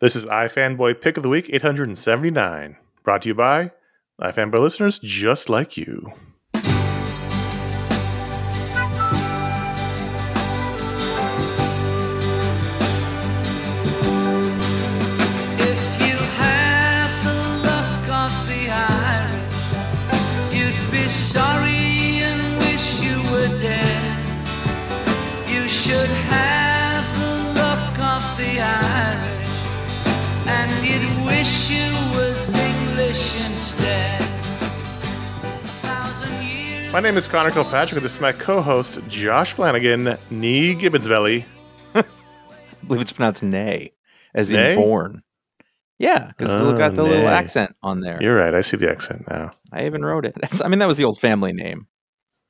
This is iFanboy Pick of the Week 879, brought to you by iFanboy listeners just like you. My name is Conor Kilpatrick, and this is my co host, Josh Flanagan, knee Gibbonsbelly. I believe it's pronounced nay, as Nay? in born. Yeah, because Oh, they got the little accent on there. You're right, I see the accent now. I even wrote it. That's- I mean, that was the old family name.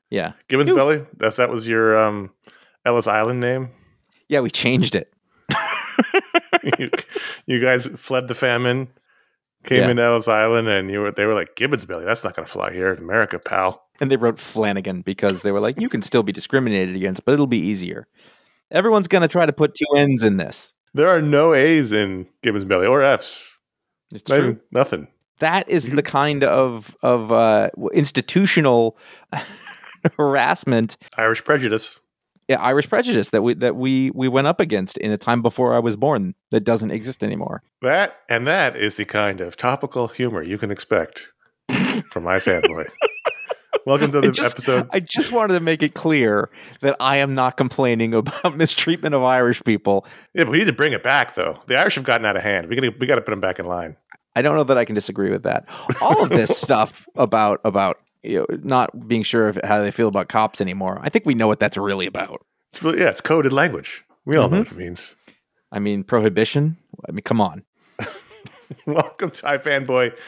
Yeah, Gibbonsbelly? That's, that was your um, Ellis Island name? yeah, we changed it. you, you guys fled the famine, came Yeah. into Ellis Island, and you were they were like, Gibbonsbelly, that's not going to fly here in America, pal. And they wrote Flanagan because they were like, you can still be discriminated against, but it'll be easier. Everyone's going to try to put two N's in this. There are no A's in Gibbons Belly or F's. It's Not true. even- nothing. That is the kind of of uh, institutional harassment, Irish prejudice. yeah, Irish prejudice that we that we we went up against in a time before I was born that doesn't exist anymore. That and that is the kind of topical humor you can expect from iFanboy. Welcome to the just- episode. I just wanted to make it clear that I am not complaining about mistreatment of Irish people. Yeah, but we need to bring it back though. The Irish have gotten out of hand. We got to we got to put them back in line. I don't know that I can disagree with that. All of this stuff about about you know, not being sure of how they feel about cops anymore. I think we know what that's really about. It's really, yeah, it's coded language. We all know Mhm. what it means. I mean, prohibition. I mean, come on. Welcome to iFanboy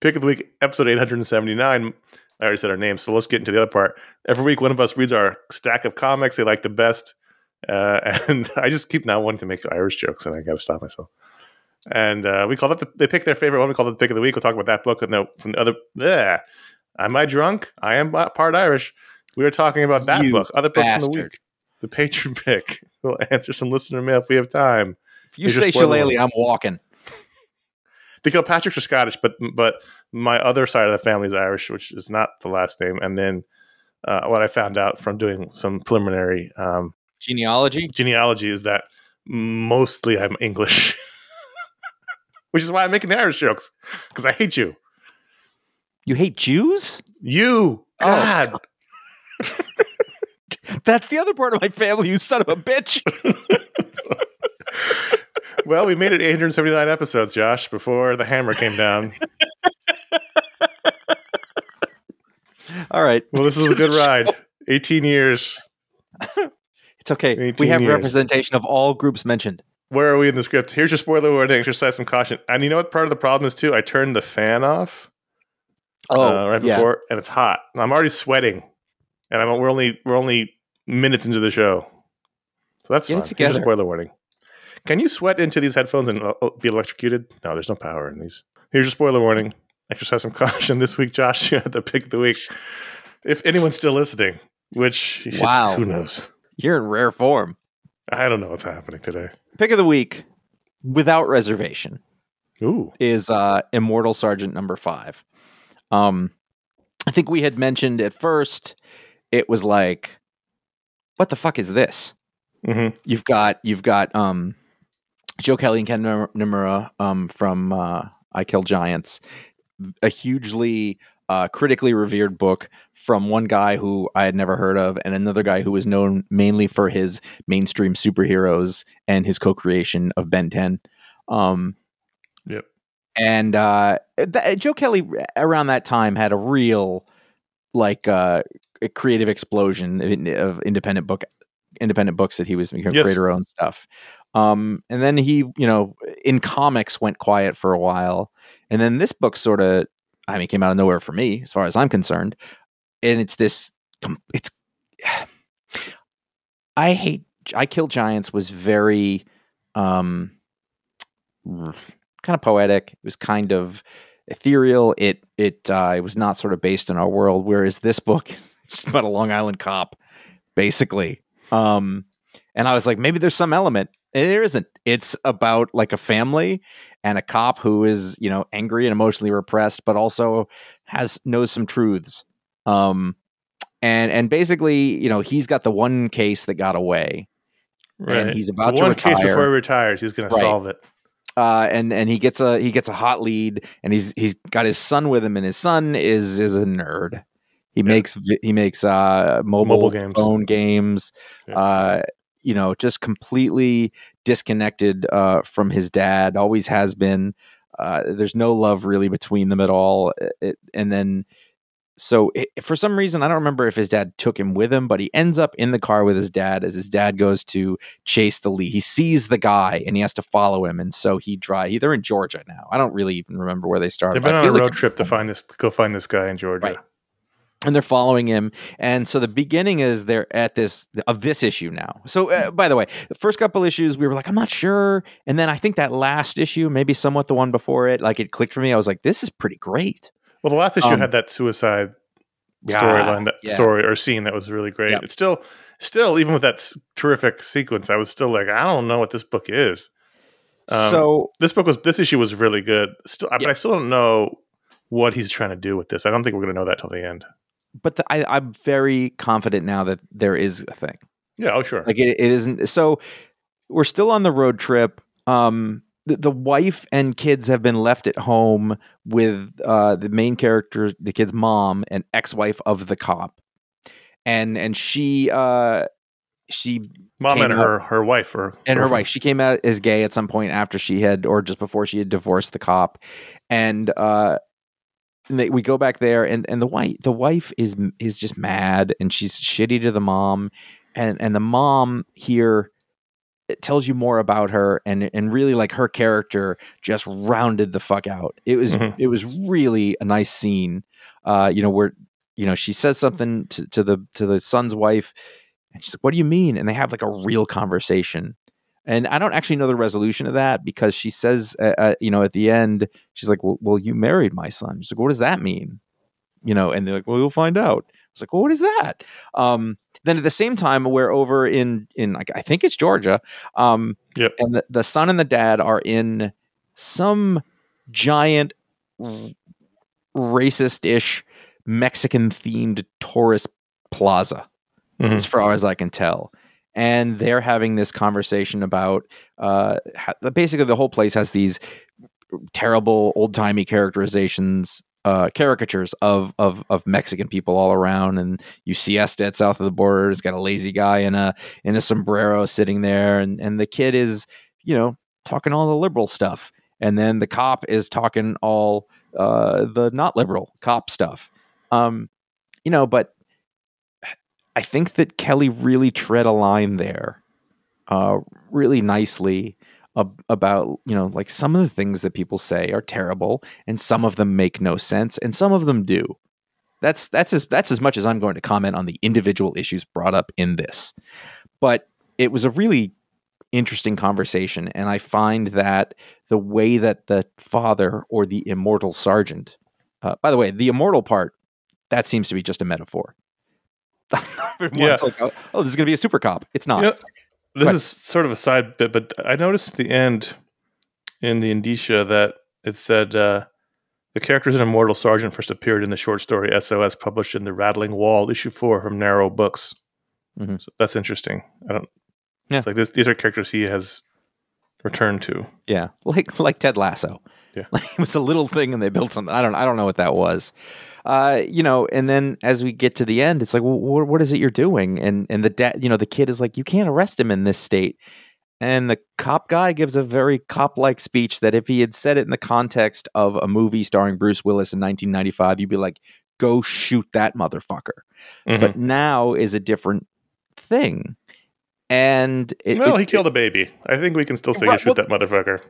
Pick of the Week, episode 879. I already said our name, so let's get into the other part. Every week, one of us reads our stack of comics they like the best. Uh, and I just keep not wanting to make Irish jokes, and I got to stop myself. And uh, we call that the, they pick their favorite one. We call it the pick of the week. We'll talk about that book. And the, from the other, yeah, am I drunk? I am part Irish. We are talking about that You book, other books from the week. The patron pick. We'll answer some listener mail if we have time. If you Here's say shillelagh, I'm walking. Because Patrick's are Scottish, but but my other side of the family is Irish, which is not the last name. And then uh, what I found out from doing some preliminary um, Genealogy. genealogy is that mostly I'm English, which is why I'm making the Irish jokes because I hate you. You hate Jews? You, Oh. God, That's the other part of my family. You son of a bitch. well, we made it 879 episodes, Josh, before the hammer came down. All right. Well, this is a good ride. 18 years. It's okay. We have years. representation of all groups mentioned. Where are we in the script? Here's your spoiler warning. Exercise some caution. And you know what part of the problem is too? I turned the fan off. uh, right yeah. before, and it's hot. I'm already sweating, and I'm we're only we're only minutes into the show, so that's Get it fine. Here's together. spoiler warning. Can you sweat into these headphones and uh, be electrocuted? No, there's no power in these. Here's your spoiler warning. Exercise some caution this week, Josh. You had the pick of the week. If anyone's still listening, which Wow. who knows? You're in rare form. I don't know what's happening today. Pick of the week, without reservation, Ooh, is uh, Immortal Sergeant number five. Um, I think we had mentioned at first it was like, what the fuck is this? hmm You've got you've got um, Joe Kelly and Ken Nimura um, from uh, I Kill Giants, a hugely uh, critically revered book from one guy who I had never heard of, and another guy who was known mainly for his mainstream superheroes and his co-creation of Ben 10. Um, Yep. And uh, th- Joe Kelly around that time had a real like uh, a creative explosion of independent book independent books that he was making Yes. creator own stuff. Um, and then he, you know, in comics went quiet for a while, and then this book sort of, I mean, came out of nowhere for me as far as I'm concerned. And it's this, it's, I hate, I Kill Giants was very, um, kind of poetic. It was kind of ethereal. It it uh, it was not sort of based in our world. Whereas this book is just about a Long Island cop, basically. Um, and I was like, maybe there's some element And there isn't. It's about like a family and a cop who is, you know, angry and emotionally repressed, but also has knows some truths. Um, and and basically, you know, he's got the one case that got away, Right. he's about The to retire. before he retires, he's going to solve it. uh, and and he gets a he gets a hot lead, and he's he's got his son with him, and his son is is a nerd. He makes he makes uh, mobile, Mobile games. phone games. Yeah. Uh, you know, just completely disconnected uh, from his dad. Always has been. Uh, there's no love really between them at all. It, and then, so it, for some reason, I don't remember if his dad took him with him, but he ends up in the car with his dad as his dad goes to chase the lead. He sees the guy and he has to follow him, and so he drive. They're in Georgia now. I don't really even remember where they started. They've been on a feel like road trip to find this, go find this guy in Georgia. Right. And they're following him and so the beginning is they're at this of this issue now so uh, by the way the first couple issues we were like i'm not sure and then i think that last issue maybe somewhat the one before it like it clicked for me i was like this is pretty great Well, the last issue Um, had that suicide storyline, that yeah. story or scene that was really great. Yep. It's still, still, even with that s- terrific sequence, I was still like, I don't know what this book is. Um, so This book was, this issue was really good. Still, but I still don't know what he's trying to do with this. I don't think we're going to know that till the end. But the, I, i'm very confident now that there is a thing Yeah. Oh, sure. Like it, it isn't. So we're still on the road trip. Um, the, the wife and kids have been left at home with uh, the main character, the kid's mom, and ex-wife of the cop, and and she uh, she Mom and her, her wife, or and her girlfriend. wife she came out as gay at some point after she had or just before she had divorced the cop and uh and they, we go back there and and the wife the wife is is just mad and she's shitty to the mom. And and the mom here it tells you more about her and and really like her character just rounded the fuck out. It was Mhm. it was really a nice scene uh you know where you know she says something to, to the to the son's wife and she's like what do you mean? And they have like a real conversation and I don't actually know the resolution of that because she says, uh, uh, you know, at the end, she's like, well, well, you married my son. She's like, what does that mean? You know, and they're like, well, you'll find out. It's like, well, what is that? Um, then at the same time, we're over in in like I think it's Georgia. Um, Yep. And the, the son and the dad are in some giant racist ish Mexican themed tourist plaza Mhm. as far as I can tell. And they're having this conversation about uh, basically the whole place has these terrible old timey characterizations, uh, caricatures of, of of Mexican people all around. And you see Estet south of the border. It's got a lazy guy in a in a sombrero sitting there, and and the kid is you know talking all the liberal stuff, and then the cop is talking all uh, the not liberal cop stuff. Um, you know, but I think that Kelly really tread a line there, uh, really nicely ab- about you know like some of the things that people say are terrible, and some of them make no sense, and some of them do. That's that's as that's as much as I'm going to comment on the individual issues brought up in this, but it was a really interesting conversation, and I find that the way that the father or the immortal sergeant, uh, by the way, the immortal part, that seems to be just a metaphor. Everyone's like, oh, oh, this is going to be a super cop. It's not. You know, this is sort of a side bit, but I noticed at the end in the indicia that it said uh, the characters in Immortal Sergeant first appeared in the short story SOS published in the Rattling Wall issue four from Narrow Books. Mhm. So that's interesting. I don't. Yeah. It's like this, these are characters he has returned to. Yeah, like like Ted Lasso. Yeah. like it was a little thing, and they built something. I don't I don't know what that was. Uh, you know, and then as we get to the end, it's like, well, what, what is it you're doing? And and the dad, you know, the kid is like, you can't arrest him in this state. And the cop guy gives a very cop like speech that if he had said it in the context of a movie starring Bruce Willis in 1995, you'd be like, go shoot that motherfucker. Mhm. But now is a different thing. And it, well, it- he killed a baby. I think we can still say Right, you shoot well- that motherfucker.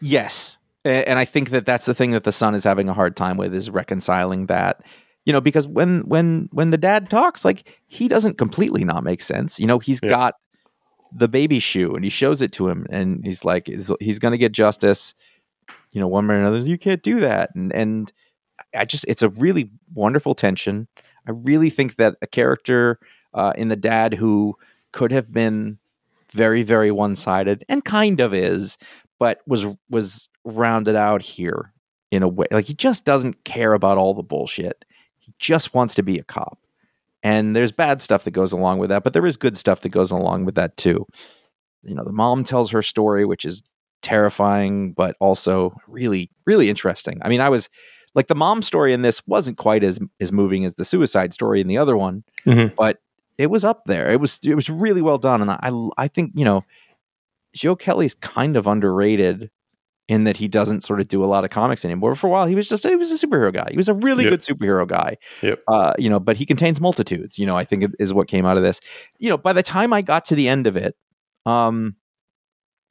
Yes. And I think that that's the thing that the son is having a hard time with is reconciling that. You know, because when when when the dad talks, like he doesn't completely not make sense. You know, he's Yeah. got the baby shoe and he shows it to him and he's like is- he's going to get justice. You know, one way or another, you can't do that. And and I just it's a really wonderful tension. I really think that a character uh, in the dad who could have been very very one sided and kind of is, but was was rounded out here in a way like he just doesn't care about all the bullshit. He just wants to be a cop. And there's bad stuff that goes along with that, but there is good stuff that goes along with that too. You know, the mom tells her story, which is terrifying, but also really, really interesting. I mean, I was like the mom story in this wasn't quite as as moving as the suicide story in the other one, Mhm. but it was up there. It was it was really well done, and I I think you know Joe Kelly's kind of underrated in that he doesn't sort of do a lot of comics anymore. For a while, he was just he was a superhero guy. He was a really Yep. good superhero guy. Yep. Uh, you know, but he contains multitudes. You know, I think is what came out of this. You know, by the time I got to the end of it, um,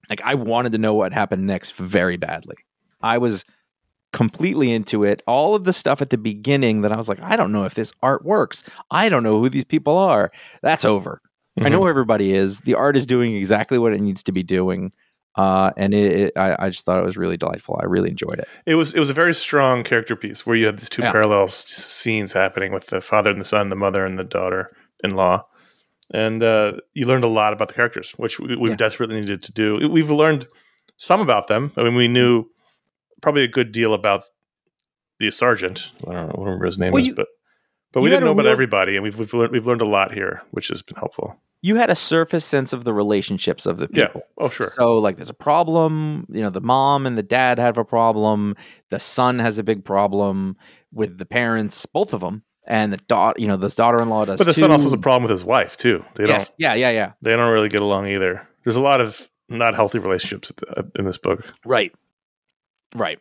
like I wanted to know what happened next very badly. I was completely into it. All of the stuff at the beginning that I was like, I don't know if this art works. I don't know who these people are. That's over. I know who everybody is. The art is doing exactly what it needs to be doing. Uh, and it, it, I, I just thought it was really delightful. I really enjoyed it. It was it was a very strong character piece where you have these two Yeah. parallel s- scenes happening with the father and the son, the mother and the daughter-in-law, and uh, you learned a lot about the characters, which we, we've Yeah. desperately needed to do. We've learned some about them. I mean, we knew probably a good deal about the sergeant. I don't know, I remember his name Well, is, you- but but we didn't know about real- everybody, and we've we've learned, we've learned a lot here, which has been helpful. You had a surface sense of the relationships of the people. Yeah. Oh, sure. So like there's a problem, you know, the mom and the dad have a problem, the son has a big problem with the parents, both of them, and the daughter, you know, the daughter-in-law does but the too. son also has a problem with his wife too. They yes. don't Yeah, yeah, yeah. they don't really get along either. There's a lot of not healthy relationships in this book. Right. Right.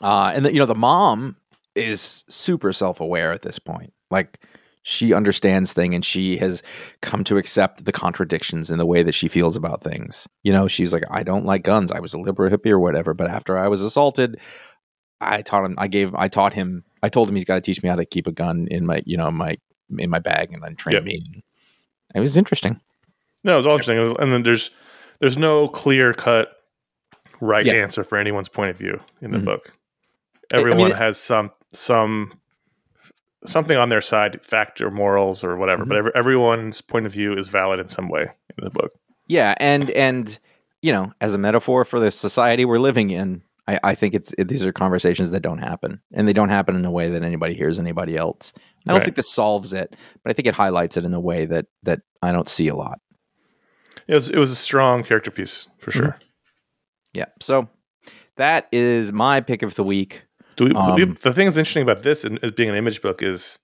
Uh, and the, you know, the mom is super self-aware at this point. Like she understands thing and she has come to accept the contradictions in the way that she feels about things. You know, she's like, I don't like guns. I was a liberal hippie or whatever, but after I was assaulted, I taught him. I gave. I taught him. I told him he's got to teach me how to keep a gun in my, you know, my in my bag and then train Yep. me. It was interesting. No, it was all interesting. And then there's there's no clear cut right Yeah. answer for anyone's point of view in the Mhm. book. I- I mean, Everyone has some some something on their side, fact or morals or whatever. Mhm. But every, everyone's point of view is valid in some way in the book. Yeah, and and you know, as a metaphor for the society we're living in, I, I think it's it, these are conversations that don't happen, and they don't happen in a way that anybody hears anybody else. I don't Right. think this solves it, but I think it highlights it in a way that that I don't see a lot. It was it was a strong character piece for Mm-hmm. sure. Yeah, so that is my pick of the week. Do we, do we- Um, the thing that's interesting about this and as being an image book is,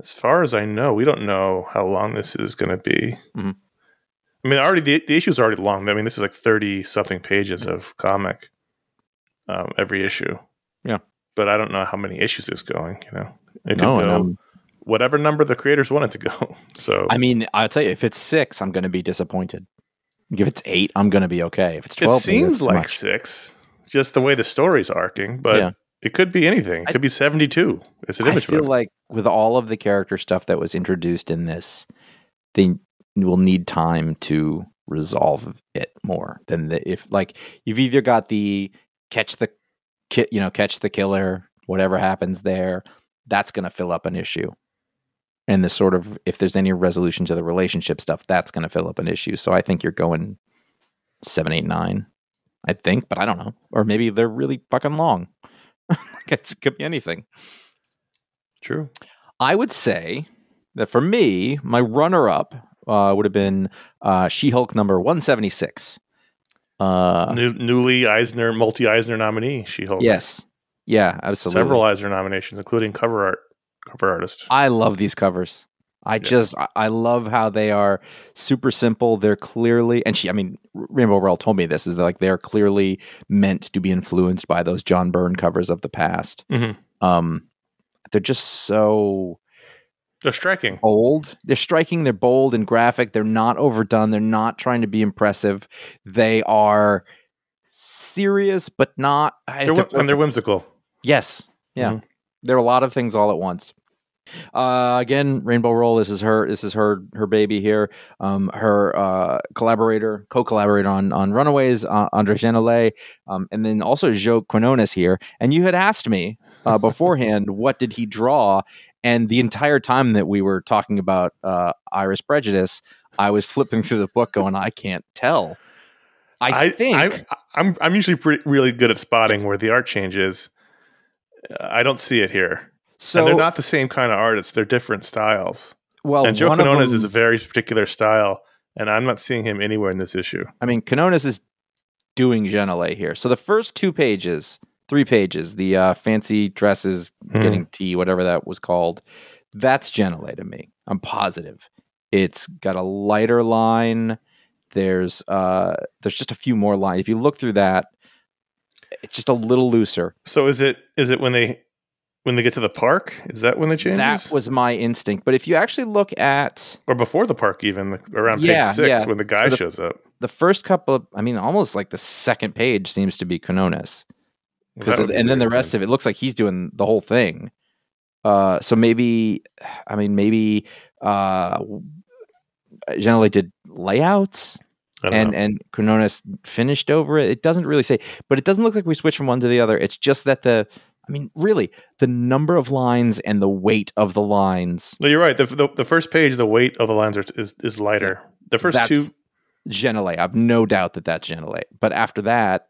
as far as I know, we don't know how long this is going to be. Mhm. I mean, already the, the issue is already long. I mean, this is like thirty something pages of comic um, every issue. Yeah. but I don't know how many issues it's going. You know, it No, go whatever number the creators want it to go. So I mean, I'll tell you, if it's six, I'm going to be disappointed. If it's eight, I'm going to be okay. If it's it twelve, maybe seems like much. six, just the way the story's arcing. But Yeah. It could be anything. It I- could be seventy-two. It's an image. I feel book. like with all of the character stuff that was introduced in this, they will need time to resolve it more than the if like you've either got the catch the ki- you know catch the killer whatever happens there that's going to fill up an issue and the sort of if there's any resolution to the relationship stuff that's going to fill up an issue so i think you're going seven eight nine i think but i don't know or maybe they're really fucking long it could be anything True. I would say that for me, my runner up uh, would have been uh, She Hulk number 176. Uh, New, newly Eisner, multi Eisner nominee, She Hulk. yes. Yeah, absolutely. Several Eisner nominations, including cover art, cover artist. I love these covers. I just, I- love how they are super simple. They're clearly, and she, I mean, Rainbow Rowell told me this is that like they are clearly meant to be influenced by those John Byrne covers of the past. Mhm. Um, they're just so They're striking. bold. They're striking. They're bold and graphic. They're not overdone. They're not trying to be impressive. They are serious, but not. They're, they're and they're whimsical. yes, yeah. Mhm. There are a lot of things all at once. Uh, again, Rainbow Rowell. This is her. This is her. Her baby here. Um, her uh, collaborator, co-collaborator on on Runaways, uh, Andre Genolet, um, and then also Joe Quinones here. And you had asked me uh, beforehand, what did he draw? And the entire time that we were talking about uh, Iris Prejudice, I was flipping through the book, going, I can't tell. I, think I, I'm I'm usually pretty, really good at spotting where the art changes. Uh, I don't see it here. So. and they're not the same kind of artists; they're different styles. well, and Joe one of Quinones them- is a very particular style, and I'm not seeing him anywhere in this issue. I mean, Quinones is doing Genolet here. So the first two pages, three pages, the uh, fancy dresses, Hmm. getting tea, whatever that was called, that's Genolet to me. I'm positive. It's got a lighter line. There's uh, there's just a few more lines. If you look through that, it's just a little looser. So is it is it when they when they get to the park? Is that when they change? That was my instinct. But if you actually look at or before the park, even around Yeah, page six yeah. when the guy So the- shows up. the first couple of, I mean, almost like the second page seems to be Quinones. because be and then the rest of it looks like he's doing the whole thing. Uh, so maybe, I mean, maybe uh, Genolet did layouts and know. and Quinones finished over it. It doesn't really say, but it doesn't look like we switched from one to the other. It's just that the, I mean, really, the number of lines and the weight of the lines. no, you're right. The, the the first page, the weight of the lines are, is is lighter. The first two, that's Genolet. I've no doubt that that's Genolet. But after that,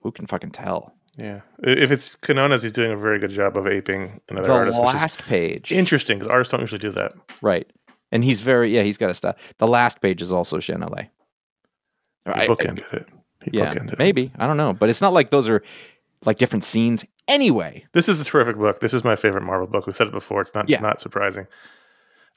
who can fucking tell? yeah. If it's Quinones, he's doing a very good job of aping another the artist, is last page, interesting because artists don't usually do that. Right. And he's very yeah, he's got a style. The last page is also Genolet. He I- bookended it. He yeah, bookended it. maybe. I don't know. But it's not like those are like different scenes. Anyway, This is a terrific book. This is my favorite Marvel book. We've said it before. It's not Yeah. not surprising.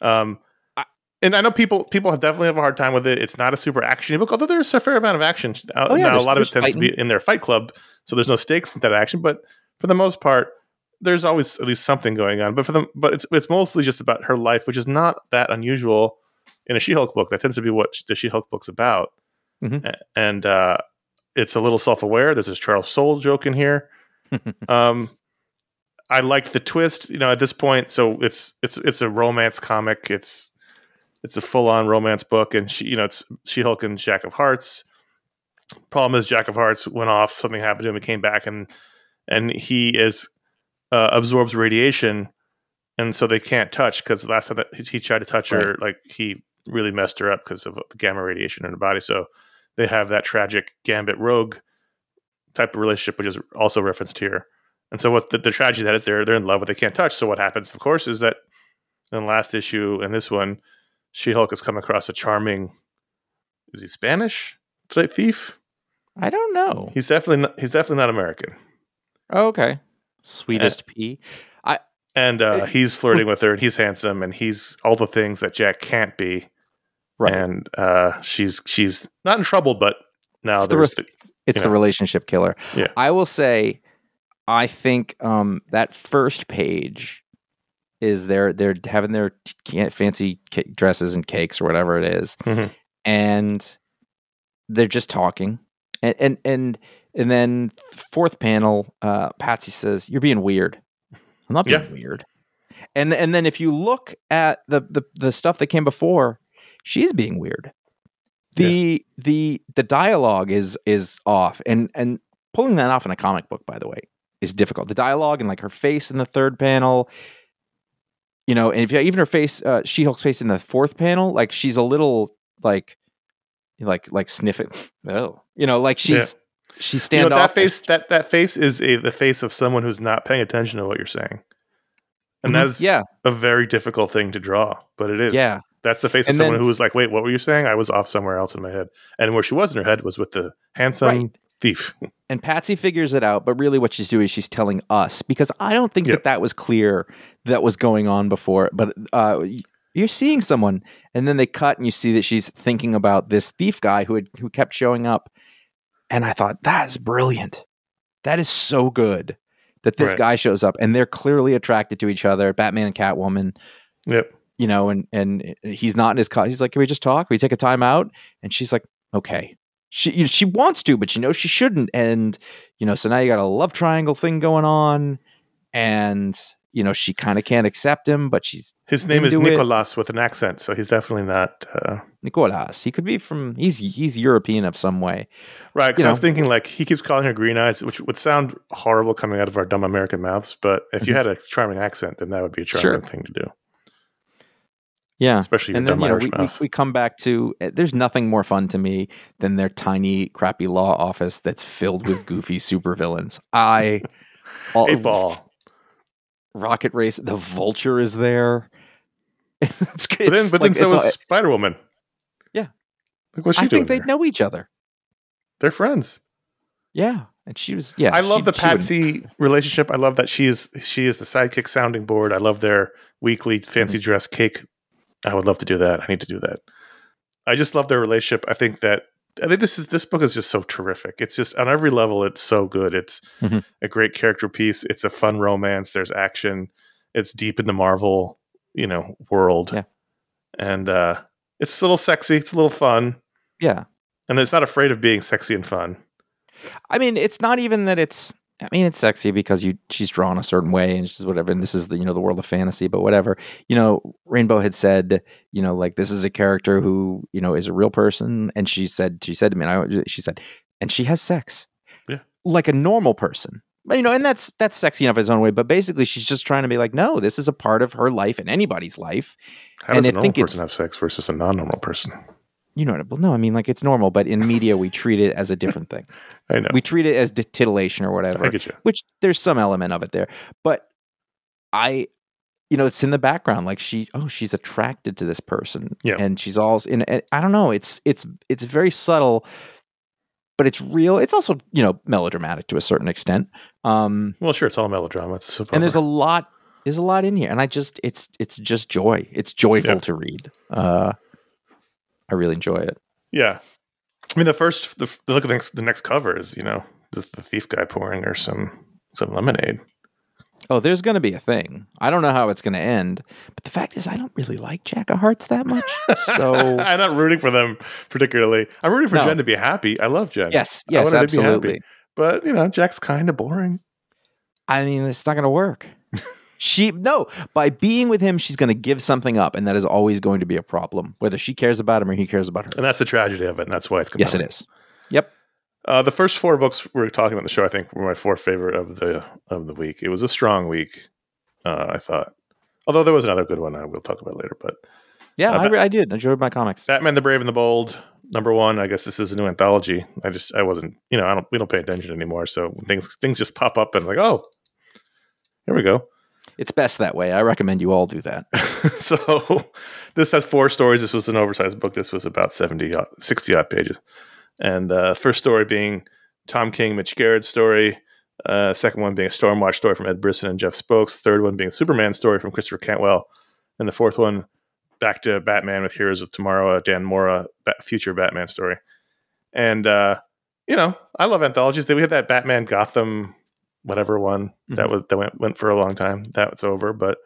Um, I- and I know people people have definitely have a hard time with it. It's not a super actiony book, although there's a fair amount of action. Uh, Oh, yeah, now a lot of it tends to be in their Fight Club, so there's no stakes in that action. But for the most part, there's always at least something going on. But for them, but it's it's mostly just about her life, which is not that unusual in a She-Hulk book. That tends to be what the She-Hulk book's about. Mhm. And uh, it's a little self-aware. There's this Charles Soule joke in here. Um, I liked the twist. You know, at this point, so it's it's it's a romance comic. It's it's a full on romance book, and she, you know, it's She Hulk and Jack of Hearts. Problem is, Jack of Hearts went off. Something happened to him. He came back, and and he is uh, absorbs radiation, and so they can't touch because last time that he, he tried to touch her, like he really messed her up because of the gamma radiation in her body. So they have that tragic Gambit Rogue type of relationship, which is also referenced here. And so, what the, the tragedy that is they're they're in love, but they can't touch. So what happens, of course, is that in the last issue and this one, She Hulk has come across a charming. Is he Spanish thief? I don't know. He's definitely not, he's definitely not American, Oh, okay. Sweetest pea. and uh, he's flirting with her, and he's handsome, and he's all the things that Jack can't be. Right. And uh, she's she's not in trouble, but now It's the there's re- the, It's you the relationship killer. Yeah. I will say, I think um, that first page is they're they're having their fancy dresses and cakes or whatever it is. Mhm. and they're just talking, and and and and then fourth panel, uh, Patsy says, "You're being weird." I'm not being Yeah. weird. And and then if you look at the the the stuff that came before, she's being weird. The the the dialogue is is off, and and pulling that off in a comic book, by the way, is difficult. The dialogue and like her face in the third panel, you know, and if you, even her face, uh, She Hulk's face in the fourth panel, like she's a little like like like sniffing. Oh, you know, like she's she's you know, that face that that face is a the face of someone who's not paying attention to what you're saying, and that is Mm-hmm. yeah, a very difficult thing to draw, but it is. yeah. That's the face of And someone then- who was like, "Wait, what were you saying?" I was off somewhere else in my head, and where she was in her head was with the handsome Right. thief. And Patsy figures it out, but really what she's doing is she's telling us because I don't think Yep. that that was clear that was going on before. But uh, you're seeing someone, and then they cut, and you see that she's thinking about this thief guy who had who kept showing up. And I thought that's brilliant. That is so good that this Right. guy shows up, and they're clearly attracted to each other. Batman and Catwoman, Yep. You know, and and he's not in his car. He's like, "Can we just talk? Can we take a time out?" And she's like, "Okay." She you know, she wants to, but she knows she shouldn't. And you know, so now you got a love triangle thing going on, and you know, she kind of can't accept him, but she's His name is Into it. Nicolas with an accent, so he's definitely not uh, Nicolas. He could be from he's he's European of some way. right. Because I was thinking like he keeps calling her Green Eyes, which would sound horrible coming out of our dumb American mouths. But if you had a charming accent, then that would be a charming Mm-hmm. Sure. thing to do. Yeah. especially and then you know, we, we, we come back to uh, there's nothing more fun to me than their tiny crappy law office that's filled with goofy supervillains. I all, Eight ball. Rocket Race, the Vulture is there. It's, it's, But then, but like, then so it's is Spider Woman. Yeah. Look what she I doing. think they know each other. They're friends. Yeah, and she was yeah. I love she- the Patsy relationship. I love that she is she is the sidekick sounding board. I love their weekly fancy Mm-hmm. dress cake. I would love to do that. I need to do that. I just love their relationship. I think that I think this is this book is just so terrific. It's just on every level it's so good. It's Mhm. a great character piece. It's a fun romance. There's action. It's deep in the Marvel, you know, world. Yeah. And uh it's a little sexy, it's a little fun. Yeah, And it's not afraid of being sexy and fun. I mean, it's not even that it's. I mean, it's sexy because you she's drawn a certain way and she's whatever. And this is the you know the world of fantasy, but whatever. You know, Rainbow had said, you know, like this is a character who you know is a real person, and she said she said to me, and I, she said, and she has sex, Yeah. like a normal person. You know, and that's that's sexy enough in its own way. But basically, she's just trying to be like, no, this is a part of her life and anybody's life. How And does I a normal person have sex versus a non normal person? You know, what I- well, no, I mean, like it's normal, but in media, we treat it as a different thing. I know. We treat it as titillation or whatever. I get you. which there's some element of it there but i you know it's in the background like she oh she's attracted to this person Yeah. and she's all in and i don't know it's it's it's very subtle but it's real it's also you know melodramatic to a certain extent um Well, sure, it's all melodrama. It's and there's a lot there's a lot in here and i just it's it's just joy it's joyful Yeah. to read uh i really enjoy it yeah. I mean, the first the, the look at the next, the next cover is you know the, the thief guy pouring her some some lemonade. oh there's gonna be a thing i don't know how it's gonna end but the fact is i don't really like jack of hearts that much so I'm not rooting for them particularly. I'm rooting for No. Jen to be happy. I love Jen. Yes, I yes, want her to be happy. absolutely. But you know, Jack's kind of boring. I mean, it's not going to work. She no, by being with him, she's going to give something up, and that is always going to be a problem, whether she cares about him or he cares about her. And that's the tragedy of it, and that's why it's Yes, it compelling. is. Yep. Uh, the first four books we are talking about the show, I think, were my four favorite of the of the week. It was a strong week, uh, I thought. Although there was another good one I will talk about later. But Yeah, Uh, I, re- I did enjoyed my comics. Batman the Brave and the Bold, number one. I guess this is a new anthology. I just I wasn't, you know, I don't we don't pay attention anymore. So things things just pop up and like, oh, here we go. It's best that way. I recommend you all do that. so this has four stories. This was an oversized book. This was about 70, odd- 60 odd pages. And uh, first story being Tom King, Mitch Gerads story. Uh, second one being a Stormwatch story from Ed Brisson and Jeff Spokes. Third one being Superman story from Christopher Cantwell. And the fourth one, back to Batman with Heroes of Tomorrow, a Dan Mora ba- future Batman story. And, uh, you know, I love anthologies. We had that Batman Gotham, whatever one that was that went went for a long time. That's over, but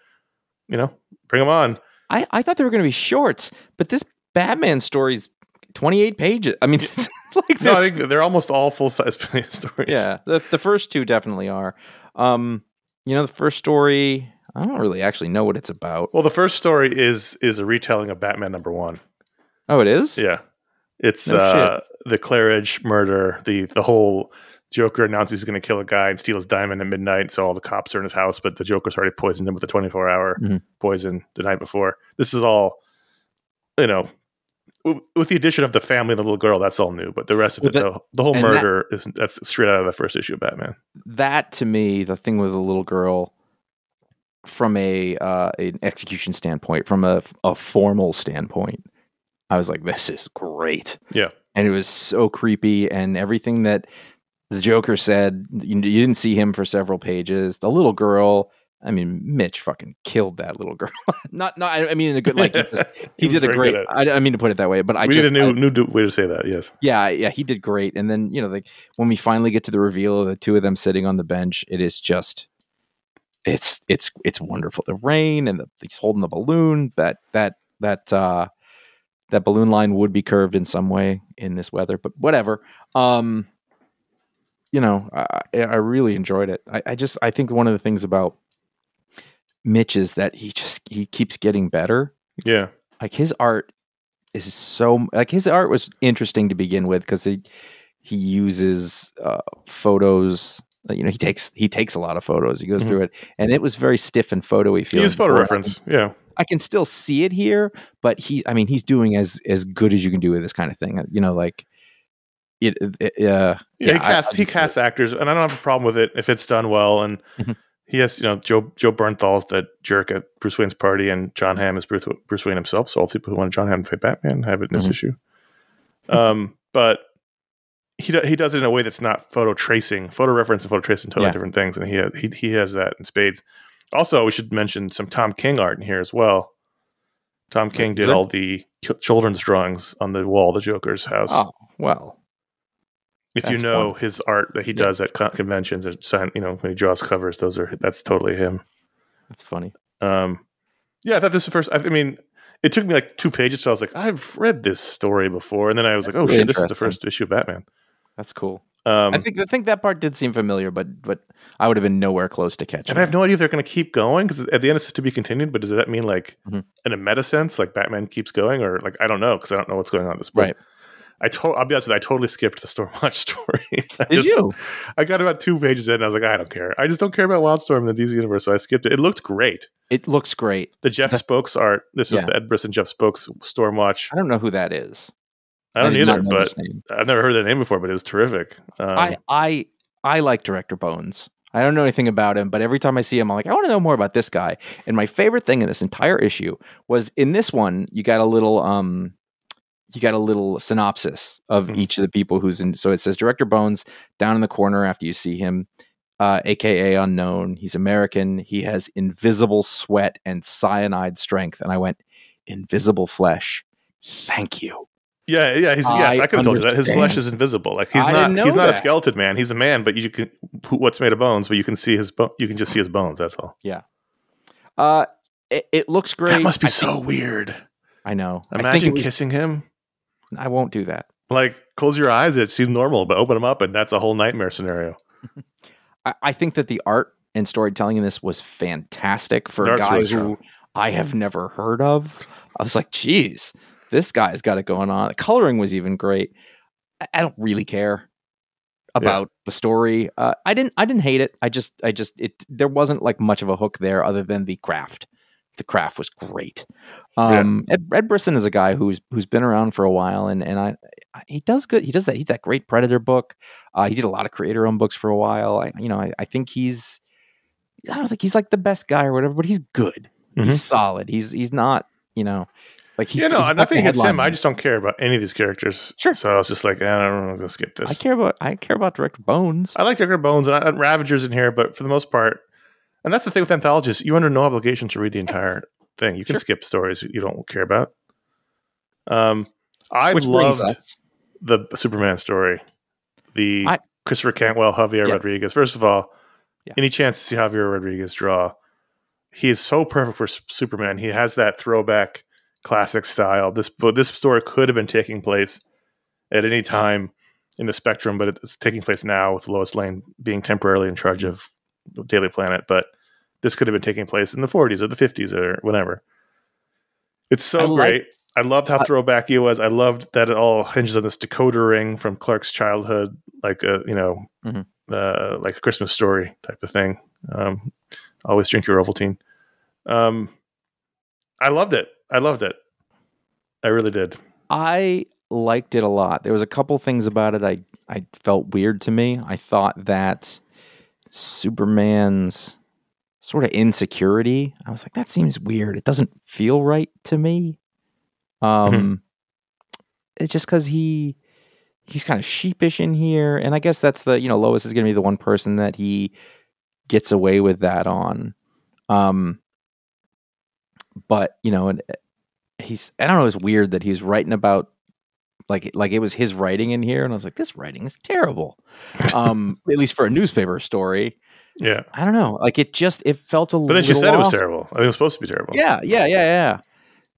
you know, bring them on. I, I thought they were going to be shorts, but this Batman story's 28 pages. I mean, it's like No, I think they're almost all full size stories. yeah, the, the first two definitely are. Um, you know, the first story, I don't really actually know what it's about. Well, the first story is is a retelling of Batman number one. Oh, it is? Yeah, it's No uh, the Claridge murder. The the whole Joker announces he's going to kill a guy and steal his diamond at midnight. So all the cops are in his house, but the Joker's already poisoned him with a twenty four hour Mhm. poison the night before. This is all, you know. w- With the addition of the family and the little girl, that's all new. But the rest of With it, the- the, the whole murder is that's straight out of the first issue of Batman. that to me, the thing with the little girl, from a uh, an execution standpoint, from a a formal standpoint, I was like, this is great. Yeah. and it was so creepy, and everything that the Joker said, you, you didn't see him for several pages. The little girl. I mean, Mitch fucking killed that little girl. not, not. I mean, in a good like. He, just, he, did a great. I, I mean to put it that way, but I we just need a new I- new way to say that. Yes. yeah, yeah, he did great. And then you know, like when we finally get to the reveal of the two of them sitting on the bench, it is just, it's it's it's wonderful. The rain and the, he's holding the balloon. That that that uh that balloon line would be curved in some way in this weather, but whatever. Um, you know, I, I really enjoyed it. I, I just I think one of the things about Mitch is that he just he keeps getting better Yeah. like his art is so like his art was interesting to begin with because he he uses uh, photos you know he takes he takes a lot of photos he goes Mhm. through it and it was very stiff and photo-y He feeling used photo reference. Yeah. I can still see it here, but he, I mean, he's doing as as good as you can do with this kind of thing. You know, like it. it uh, Yeah, he casts I he just- casts actors, and I don't have a problem with it if it's done well. And Mhm. he has, you know, Joe Joe Bernthal's that jerk at Bruce Wayne's party, and John Hamm is Bruce, Bruce Wayne himself. So all people who want to John Hamm to play Batman have it in this Mhm. issue. Um, but he do, he does it in a way that's not photo tracing, photo reference, and photo tracing totally Yeah. different things, and he ha- he he has that in spades. Also, we should mention some Tom King art in here as well. Tom King did all the children's drawings on the wall of the Joker's house Oh well, if you know his art that he Yeah. does at con- conventions and sign, you know when he draws covers those are that's totally him that's funny. um yeah i thought this was the first i, I mean it took me like two pages so i was like i've read this story before and then i was like oh Really shit this is the first issue of batman That's cool. um I think I think that part did seem familiar, but but I would have been nowhere close to catching. and i have no idea if they're going to keep going because at the end it says to be continued but does that mean like Mhm. in a meta sense like batman keeps going or like i don't know because i don't know what's going on this book Right. I to- I'll be honest with you, I totally skipped the Stormwatch story. I Did just- you? I got about two pages in and I was like, I don't care. I just don't care about Wildstorm in the DC universe, so I skipped it. It looked great. It looks great. The Jeff Spokes art. This is the Ed Brisson Jeff Spokes Stormwatch. I don't know who that is. I don't did either, but. I've never heard that name before. But it was terrific. Um, I I I like Director Bones. I don't know anything about him, but every time I see him, I'm like, I want to know more about this guy. And my favorite thing in this entire issue was in this one, you got a little um you got a little synopsis of Mhm. each of the people who's in so it says Director Bones down in the corner after you see him, uh, aka unknown. He's American. He has invisible sweat and cyanide strength. And I went, Invisible flesh. Thank you. yeah, yeah. He's yes. I I could have told you that his flesh is invisible. Like he's I not. He's not a skeleton man. He's a man, but you can what's made of bones. But you can see his. Bo- you can just see his bones. That's all. Yeah. Uh it, it looks great. That must be I so think- weird. I know. Imagine it was- kissing him. I won't do that. Like close your eyes. It seems normal, but open them up, and that's a whole nightmare scenario. I, I think that the art and storytelling in this was fantastic for a guy really who. I have never heard of. I was like, geez, this guy's got it going on. The coloring was even great. I, I don't really care about the story. Uh, I didn't. I didn't hate it. I just. I just. It. There wasn't like much of a hook there, other than the craft. The craft was great. Um, Ed, Ed Brisson is a guy who's who's been around for a while, and and I, I he does good. He does that. He's that great Predator book. Uh, he did a lot of creator owned books for a while. I, you know, I, I think he's. I don't think he's like the best guy or whatever, but he's good. Mhm. He's solid. He's he's not. You know, like he's. yeah, no, he's nothing against him. I just don't care about any of these characters. Sure. So I was just like, eh, I don't know. I'm gonna skip this. I care about. I care about Director Bones. I like Director Bones and, I, and Ravagers in here, but for the most part, and that's the thing with anthologies, you're under no obligation to read the entire thing. You can Sure. skip stories you don't care about. Um, I which brings loved the Superman story, the I- Christopher Cantwell, Javier Yeah. Rodriguez. First of all, Yeah. any chance to see Javier Rodriguez draw? He is so perfect for Superman. He has that throwback classic style. This but this story could have been taking place at any time in the spectrum, but it's taking place now with Lois Lane being temporarily in charge of Daily Planet. But this could have been taking place in the 40s or the 50s or whatever. It's so I great. I loved how throwback he was. I loved that it all hinges on this decoder ring from Clark's childhood, like a you know, Mhm. uh, like a Christmas story type of thing. Um, always drink your Ovaltine. Um, I loved it. I loved it. I really did. I liked it a lot. There was a couple things about it I I felt weird to me. I thought that Superman's sort of insecurity. I was like, that seems weird. It doesn't feel right to me. Um, it's just because he he's kind of sheepish in here, and I guess that's the you know Lois is going to be the one person that he gets away with that on. Um, but you know, and he's I don't know. It's weird that he's writing about like like it was his writing in here, and I was like, this writing is terrible. Um, at least for a newspaper story. Yeah, I don't know. Like it just it felt a little. but then she said it was off. terrible. It was supposed to be terrible. Yeah, yeah, yeah, yeah.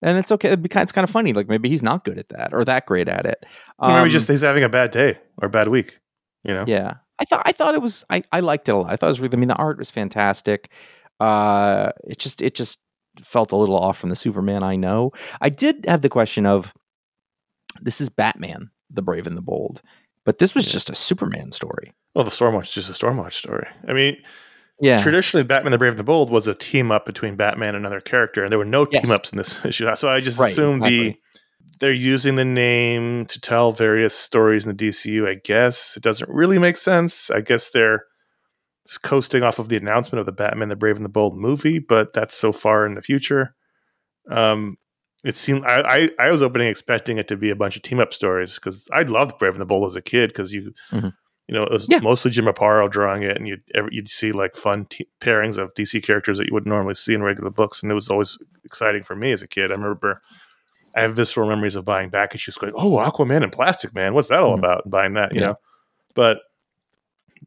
And it's okay. It'd be kind, it's kind of funny. Like maybe he's not good at that or that great at it. Or maybe Um, just he's having a bad day or a bad week. You know. yeah. I thought I thought it was I, I liked it a lot. I thought it was really I mean the art was fantastic. Uh it just it just felt a little off from the Superman I know. I did have the question of this is Batman, the Brave and the Bold. But this was Yeah. just a Superman story. Well, the Stormwatch is just a Stormwatch story. I mean, Yeah. traditionally Batman the Brave and the Bold was a team up between Batman and another character, and there were no Yes. team ups in this issue. So I just Right, assumed the they're using the name to tell various stories in the DCU. I guess it doesn't really make sense. I guess they're coasting off of the announcement of the Batman the Brave and the Bold movie, but that's so far in the future. Um, it seemed I, I I was opening expecting it to be a bunch of team up stories because I loved Brave and the Bold as a kid because you Mhm. You know it was Yeah. mostly Jim Aparo drawing it and you'd ever, you'd see like fun te- pairings of DC characters that you wouldn't normally see in regular books and it was always exciting for me as a kid. I remember I have visceral memories of buying back issues going oh Aquaman and Plastic Man what's that all Mhm. about and buying that you Yeah. know but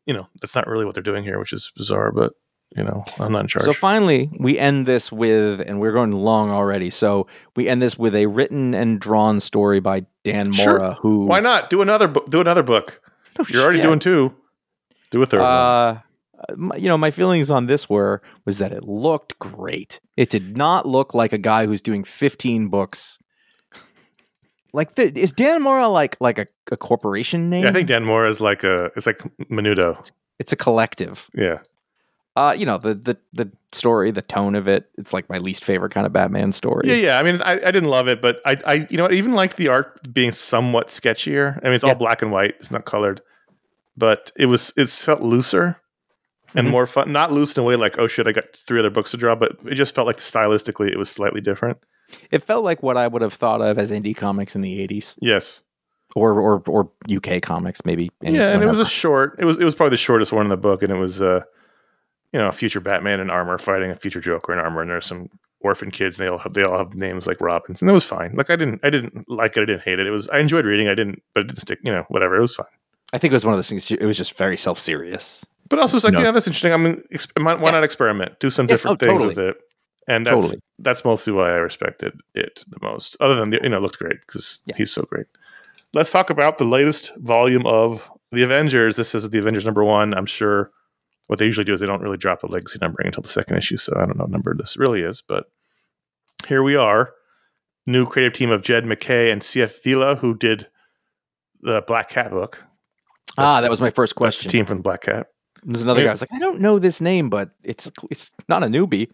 you know that's not really what they're doing here which is bizarre but you know I'm not in charge. So finally, we end this with, and we're going long already. So we end this with a written and drawn story by Dan Sure. Mora, who Why not do another book? Do another book. Oh, You're already shit. doing two. Do a third one. Uh, my, you know, my feelings on this were was that it looked great. It did not look like a guy who's doing 15 books. Like, the, is Dan Mora like like a, a corporation name? Yeah, I think Dan Moore is like a. It's like Menudo. it's a collective. Yeah. Uh, you know, the the the story, the tone of it. It's like my least favorite kind of Batman story. Yeah, yeah. I mean, I, I didn't love it, but I, I, you know, I even liked the art being somewhat sketchier. I mean, it's all black and white. It's not colored, but it was. It felt looser and Mhm. more fun. Not loose in a way like, oh shit, I got three other books to draw, but it just felt like stylistically it was slightly different. It felt like what I would have thought of as indie comics in the 80s Yes. or or or UK comics maybe. yeah, and it was a short. It was it was probably the shortest one in the book, and it was uh, you know, a future Batman in armor fighting a future Joker in armor, and there's some orphan kids, and they all have they all have names like Robins, and it was fine. Like I didn't I didn't like it, I didn't hate it. It was I enjoyed reading. I didn't, but it didn't stick. You know, whatever. It was fine. I think it was one of those things. It was just very self serious. But also, it's like No. yeah, that's interesting. I mean, ex- why why Yes. not experiment? Do some Yes, different oh, things totally. with it, and that's Totally. that's mostly why I respected it the most. Other than the, you know, it looked great because Yeah. he's so great. Let's talk about the latest volume of the Avengers. This is the Avengers number one. I'm sure what they usually do is they don't really drop the legacy numbering until the second issue. So I don't know what number this really is, but here we are. New creative team of Jed MacKay and CF Villa, who did the Black Cat book. Ah, that was my first That's the question. team from the Black Cat. There's another guy. I was like, I don't know this name, but it's it's not a newbie.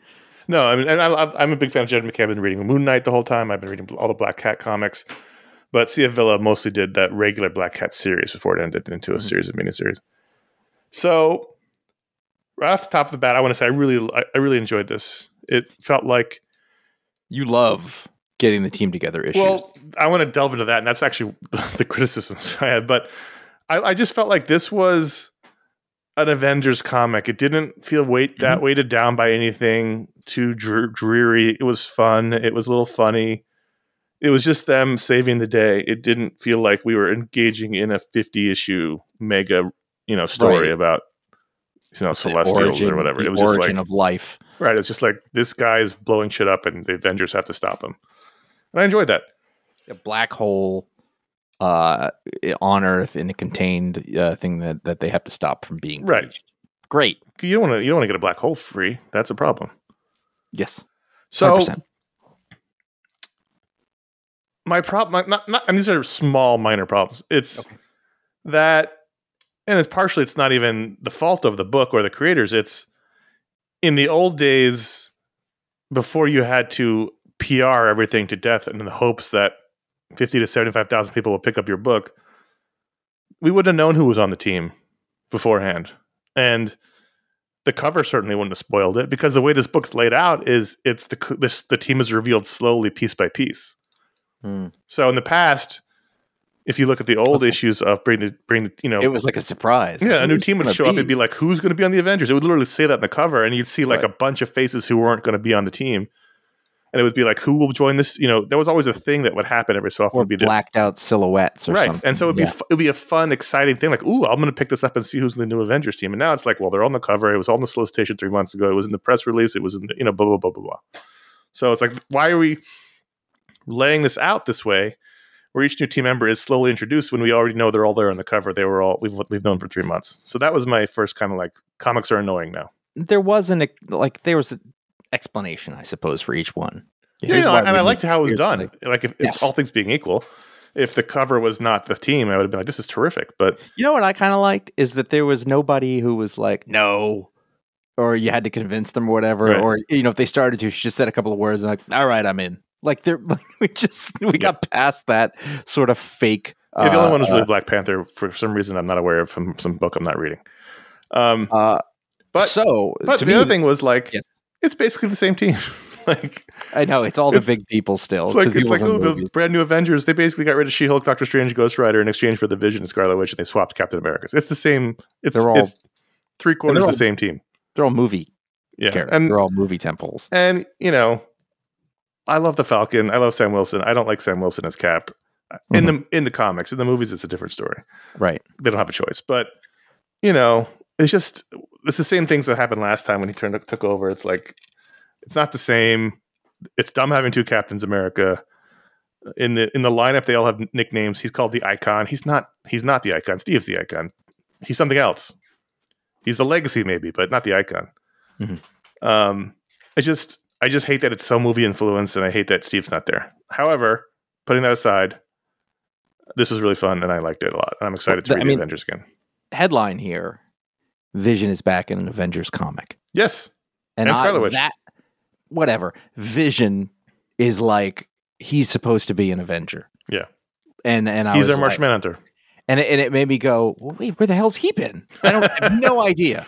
No, I mean, and I, I'm a big fan of Jed MacKay. I've been reading Moon Knight the whole time. I've been reading all the Black Cat comics, but CF Villa mostly did that regular Black Cat series before it ended into a Mhm. series of miniseries. So, right off the top of the bat, I want to say I really, I, really enjoyed this. It felt like, You love getting the team together issues. well, I want to delve into that, and that's actually the criticisms I had. But I, I just felt like this was an Avengers comic. It didn't feel weight that mm-hmm. weighted down by anything too dr- dreary. It was fun. It was a little funny. It was just them saving the day. It didn't feel like we were engaging in a 50 issue mega, you know, story Right. about you know celestials origin- or whatever. It was just origin like of life. right. It's just like this guy is blowing shit up, and the Avengers have to stop him. And I enjoyed that. A black hole uh, on Earth in a contained uh, thing that, that they have to stop from being Right. breached. Great. You don't want to. You don't want to get a black hole free. That's a problem. Yes. So 100%. my problem, not not, and these are small, minor problems. It's Okay. that, and it's partially it's not even the fault of the book or the creators. It's in the old days before you had to PR everything to death in the hopes that fifty to seventy five thousand people will pick up your book. We wouldn't have known who was on the team beforehand, and the cover certainly wouldn't have spoiled it because the way this book's laid out is it's the this, the team is revealed slowly, piece by piece. Hmm. So in the past, if you look at the old Okay. issues of bring the bring the, you know It was like a surprise. yeah a new team would show up be? it'd be like who's going to be on the Avengers it would literally say that in the cover and you'd see like Right. a bunch of faces who weren't going to be on the team and it would be like who will join this you know there was always a thing that would happen every so often or would be the, blacked out silhouettes or right something. and so it'd be Yeah. fu- it'd be a fun exciting thing like ooh I'm going to pick this up and see who's in the new Avengers team and now it's like well they're on the cover it was on the solicitation three months ago it was in the press release it was in the, you know blah blah blah blah blah so it's like why are we laying this out this way where each new team member is slowly introduced when we already know they're all there on the cover. They were all we've, we've known for three months. So that was my first kind of like comics are annoying now. There was an ex- like there was an explanation, I suppose, for each one. yeah, Here's you know, and i liked how it was done. why- like if, if all things being equal if the cover was not the team i would have been like this is terrific but You know what I kind of liked? Is that there was nobody who was like, "No, or you had to convince them or whatever, Right. or you know, if they started to, she just said a couple of words and like, all right, I'm in. Like they're like we just we got past that sort of fake. Yeah, the only uh, one was really Black Panther for some reason I'm not aware of from some book I'm not reading. Um, Uh, but so but the me, other thing was like Yes. it's basically the same team. like I know it's all the it's- big people still. it's like it's like oh the brand new Avengers. They basically got rid of She Hulk, Doctor Strange, Ghost Rider in exchange for the Vision and Scarlet Witch, and they swapped Captain America. It's the same. It's, They're all- it's three quarters they're the same team. They're all movie Yeah, characters. and They're all movie temples. and you know, I love the Falcon. I love Sam Wilson. I don't like Sam Wilson as Cap. In Mm-hmm. the in the comics, in the movies, it's a different story. Right. they don't have a choice. But you know, it's just it's the same things that happened last time when he turned took over. It's like it's not the same. It's dumb having two Captains America in the in the lineup. They all have nicknames. He's called the Icon. He's not. He's not the Icon. Steve's the Icon. He's something else. He's the Legacy, maybe, but not the Icon. Mhm. Um, I just I just hate that it's so movie influenced, and I hate that Steve's not there. However, putting that aside. This was really fun, and I liked it a lot. And I'm excited to Well, read I mean- Avengers again. Headline here: Vision is back in an Avengers comic. Yes, and, And I, Witch. that whatever Vision is like he's supposed to be an Avenger. Yeah. and and I he's our like- Martian Manhunter. and it, and it made me go, well, wait, where the hell's he been? I don't I have no idea.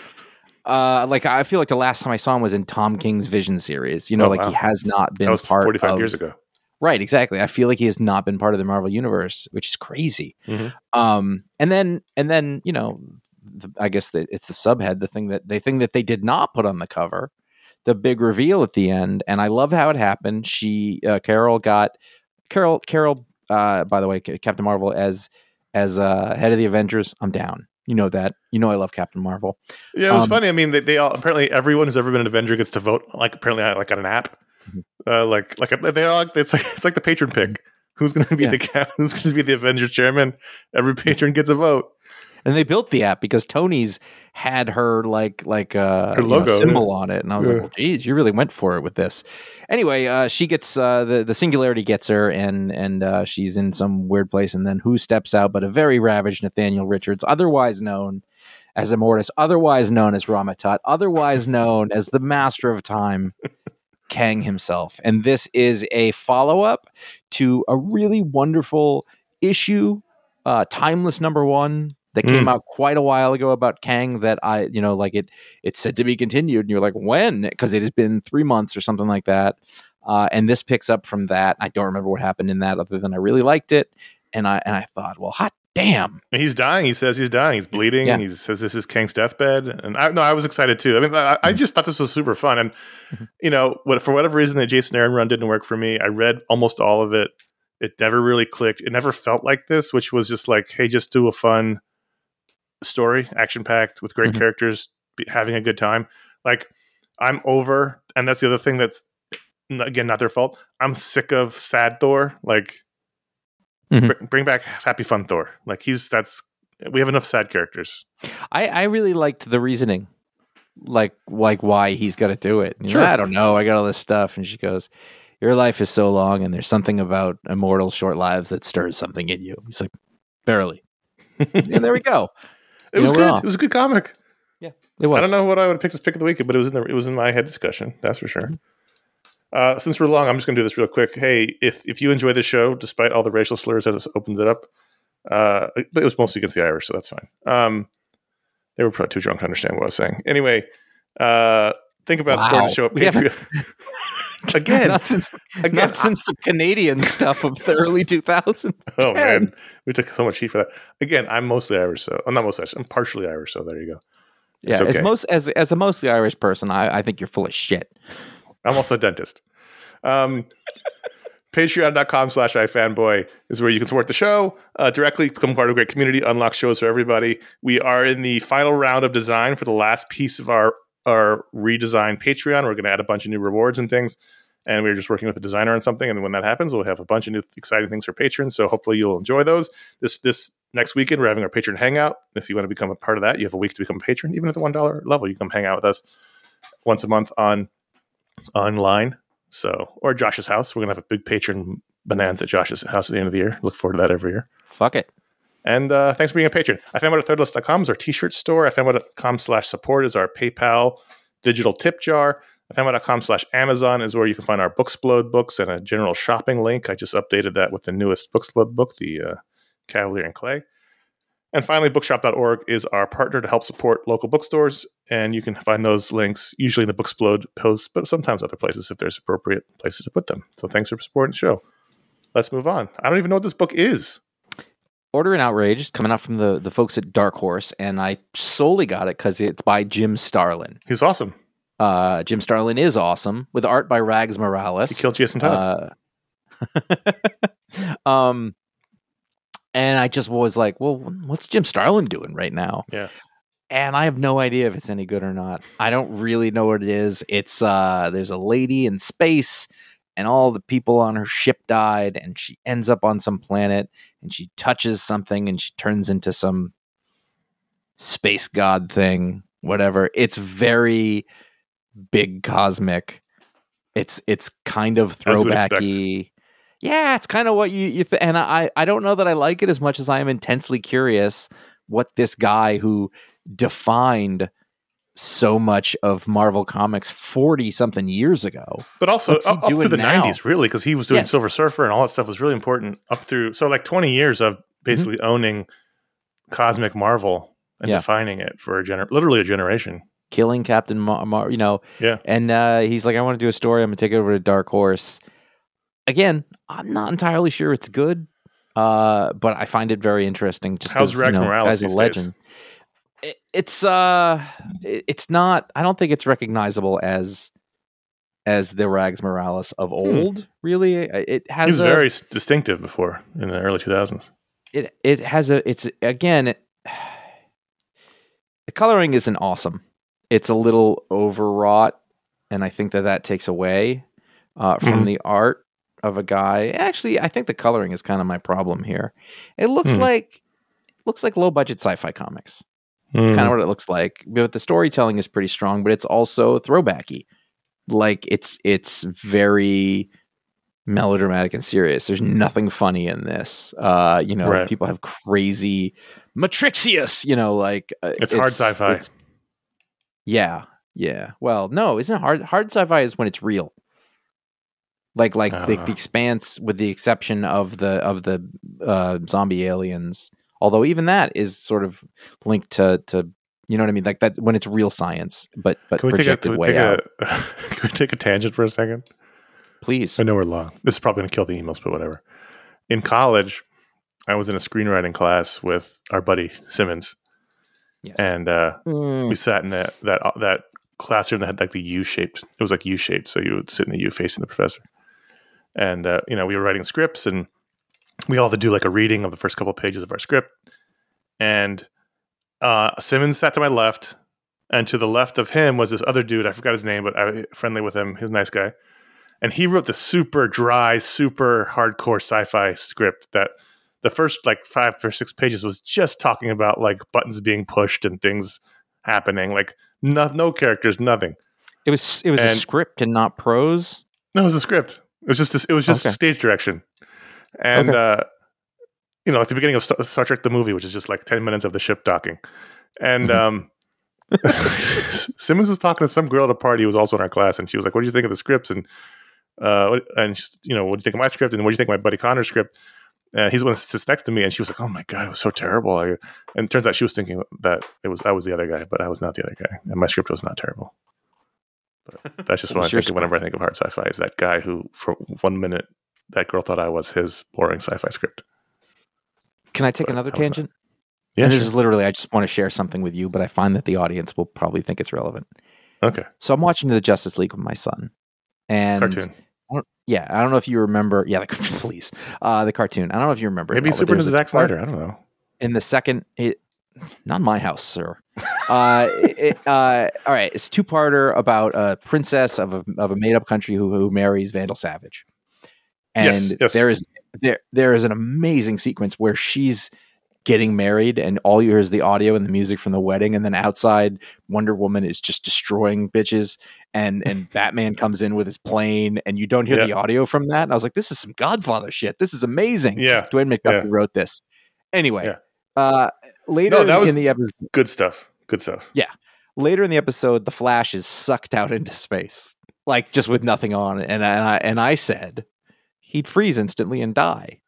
Uh, like I feel like the last time I saw him was in Tom King's Vision series. You know, Oh, like wow. he has not been That was part 45 of years ago. Right, exactly. I feel like he has not been part of the Marvel universe, which is crazy. Mhm. Um, and then and then you know, the, I guess the, it's the subhead, the thing that the thing that they did not put on the cover, the big reveal at the end, and I love how it happened. She uh, Carol got Carol Carol. Uh, by the way, Captain Marvel as as uh, head of the Avengers. I'm down. You know that. You know I love Captain Marvel. Yeah, it was Um, funny. I mean, they, they all apparently everyone who's ever been an Avenger gets to vote. Like apparently, uh, like on an app. Mhm. Uh, like like they all. It's like it's like the patron pick. Who's going to be Yeah. the Who's going to be the Avengers chairman? Every patron gets a vote. And they built the app because Tony's had her like like uh Her you know, logo, symbol on it, and I was Yeah. like, "Well, geez, you really went for it with this." Anyway, uh, she gets uh, the the singularity gets her, and and uh, she's in some weird place, and then who steps out but a very ravaged Nathaniel Richards, otherwise known as Immortus, otherwise known as Rama-Tut, otherwise known as the Master of Time, Kang himself, and this is a follow up to a really wonderful issue, uh, timeless number one that came Mm. out quite a while ago about Kang that I, you know, like it, it's said to be continued. And you're like, when? Because it has been three months or something like that. Uh, and this picks up from that. I don't remember what happened in that other than I really liked it. And I, and I thought, well, hot damn. He's dying. He says he's dying. He's bleeding. Yeah. He says this is Kang's deathbed. And I no, I was excited too. I mean, I, I just thought this was super fun. And Mhm. you know, what for whatever reason, the Jason Aaron run didn't work for me. I read almost all of it. It never really clicked. It never felt like this, which was just like, hey, just do a fun story, action packed with great Mhm. characters, be, having a good time. Like I'm over, and that's the other thing that's again not their fault. I'm sick of sad Thor. Like Mhm. br- bring back happy fun Thor. Like he's that's we have enough sad characters. I, I really liked the reasoning, like like why he's got to do it. You know, Sure. I don't know. I got all this stuff, and she goes, "Your life is so long, and there's something about immortal short lives that stirs something in you." He's like, "Barely." and there we go. It was know, good. It was a good comic. Yeah, it was. I don't know what I would have picked as pick of the week, but it was in the it was in my head discussion. That's for sure. Uh, since we're long, I'm just going to do this real quick. Hey, if if you enjoy the show, despite all the racial slurs that has opened it up, uh, but it was mostly against the Irish, so that's fine. Um, they were probably too drunk to understand what I was saying. Anyway, uh, think about supporting Wow. the show at We haven't- Patreon. Again, not since again. not since the Canadian stuff of the early 2000s. oh man, we took so much heat for that. Again, I'm mostly Irish, so I'm not mostly Irish. I'm partially Irish, so there you go. Yeah, It's as most as as a mostly Irish person, I, I think you're full of shit. I'm also a dentist. Um, Patreon.com slash iFanboy is where you can support the show uh, directly, become part of a great community, unlock shows for everybody. We are in the final round of design for the last piece of our, our redesigned Patreon. We're going to add a bunch of new rewards and things. And we're just working with a designer on something. And when that happens, we'll have a bunch of new exciting things for patrons. So hopefully you'll enjoy those. This this next weekend, we're having our patron hangout. If you want to become a part of that, you have a week to become a patron. Even at the $1 level, you can come hang out with us once a month on online. So, or Josh's house. We're gonna have a big patron bonanza at Josh's house at the end of the year. Look forward to that every year. Fuck it. And uh, thanks for being a patron. iFanboy at threadless.com is our t-shirt store. iFanboy.com slash support is our PayPal digital tip jar. Fanboy.com slash Amazon is where you can find our Booksplode books and a general shopping link. I just updated that with the newest Booksplode book, the uh, Cavalier and Clay. And finally, bookshop.org is our partner to help support local bookstores. And you can find those links usually in the Booksplode posts, but sometimes other places if there's appropriate places to put them. So thanks for supporting the show. Let's move on. I don't even know what this book is. Order and Outrage is coming out from the, the folks at Dark Horse, and I solely got it because it's by Jim Starlin. He's awesome. Uh, Jim Starlin is awesome with art by Rags Morales. He killed Jason Todd. Uh, um, and I just was like, well, what's Jim Starlin doing right now? Yeah. And I have no idea if it's any good or not. I don't really know what it is. It's uh there's a lady in space and all the people on her ship died and she ends up on some planet and she touches something and she turns into some space god thing, whatever. It's very big cosmic. It's it's kind of As you would expect. throwbacky. Yeah, it's kind of what you you th- and I I don't know that I like it as much as I am intensely curious what this guy who defined so much of Marvel Comics 40 something years ago. But also up, up through the now? 90s, really, because he was doing Yes. Silver Surfer and all that stuff was really important up through. So, like 20 years of basically owning cosmic Marvel and Yeah. defining it for a gener- literally a generation. Killing Captain Mar, Mar you know, Yeah. and uh, he's like, I want to do a story. I'm gonna take it over to Dark Horse. Again, I'm not entirely sure it's good, uh, but I find it very interesting. Just How's Rags you know, Morales guy's a legend. days? It, it's uh, it- it's not. I don't think it's recognizable as as the Rags Morales of old. Really, it has. He was a, very distinctive before in the early 2000s. it it has a it's again it, the coloring isn't awesome it's a little overwrought and i think that that takes away uh, from Mhm. the art of a guy actually i think the coloring is kind of my problem here it looks Hmm. like looks like low budget sci-fi comics Mm. kind of what it looks like. But the storytelling is pretty strong but it's also throwbacky. Like it's it's very melodramatic and serious. There's nothing funny in this. Uh you know Right. people have crazy matrixius you know like uh, It's hard sci-fi. it's- yeah. Yeah. Well no isn't hard hard sci-fi is when it's real. Like like the, the expanse with the exception of the of the uh zombie aliens although even that is sort of linked to to you know what i mean like that when it's real science but but Can we, take a, projected can, we way take out a, can we take a tangent for a second? please I know we're long. This is probably going to kill the emails, but whatever. In college, I was in a screenwriting class with our buddy Simmons, yes. and uh, Mm. we sat in that that uh, that classroom that had like the U shaped. It was like U shaped, so you would sit in the U facing the professor. And uh, you know, we were writing scripts, and we all had to do like a reading of the first couple of pages of our script. And uh, Simmons sat to my left, and to the left of him was this other dude. I forgot his name, but I was friendly with him. He's a nice guy. And he wrote the super dry, super hardcore sci-fi script that the first like five or six pages was just talking about like buttons being pushed and things happening, like no, no characters, nothing. it was it was a script and not prose No, it was a script. It was just a, it was just Okay. stage direction, and Okay. uh, you know, like the beginning of Star, Trek the movie, which is just like ten minutes of the ship docking, and Mhm. um, Simmons was talking to some girl at a party who was also in our class, and she was like, "What do you think of the scripts?" and uh, and you know, what do you think of my script? And what do you think of my buddy Connor's script? Uh, he's the one that sits next to me, and she was like, "Oh my god, it was so terrible." I, and it turns out she was thinking that it was I was the other guy, but I was not the other guy, and my script was not terrible. But that's just what I think of whenever I think of hard sci-fi. Is that guy who, for one minute, that girl thought I was his boring sci-fi script. can i take But another that was not- tangent Yeah, and this sure. is literally i just want to share something with you but i find that the audience will probably think it's relevant okay. so i'm watching the justice league with my son and Cartoon. I don't, yeah i don't know if you remember yeah the, please uh the cartoon i don't know if you remember Maybe all, super Zack Snyder. I don't know. in the second it not my house sir uh, it, uh, all right it's two-parter about a princess of a, of a made-up country who, who marries vandal savage and Yes, yes. there is there there is an amazing sequence where she's getting married and all you hear is the audio and the music from the wedding and then outside wonder woman is just destroying bitches and and batman comes in with his plane and you don't hear Yeah. the audio from that and i was like this is some godfather shit this is amazing Yeah, dwayne mcduffie Yeah. wrote this anyway Yeah. uh later No, that was- in the episode good stuff. Good stuff. Yeah later in the episode, the Flash is sucked out into space, like just with nothing on, and I, and I, and I said he'd freeze instantly and die.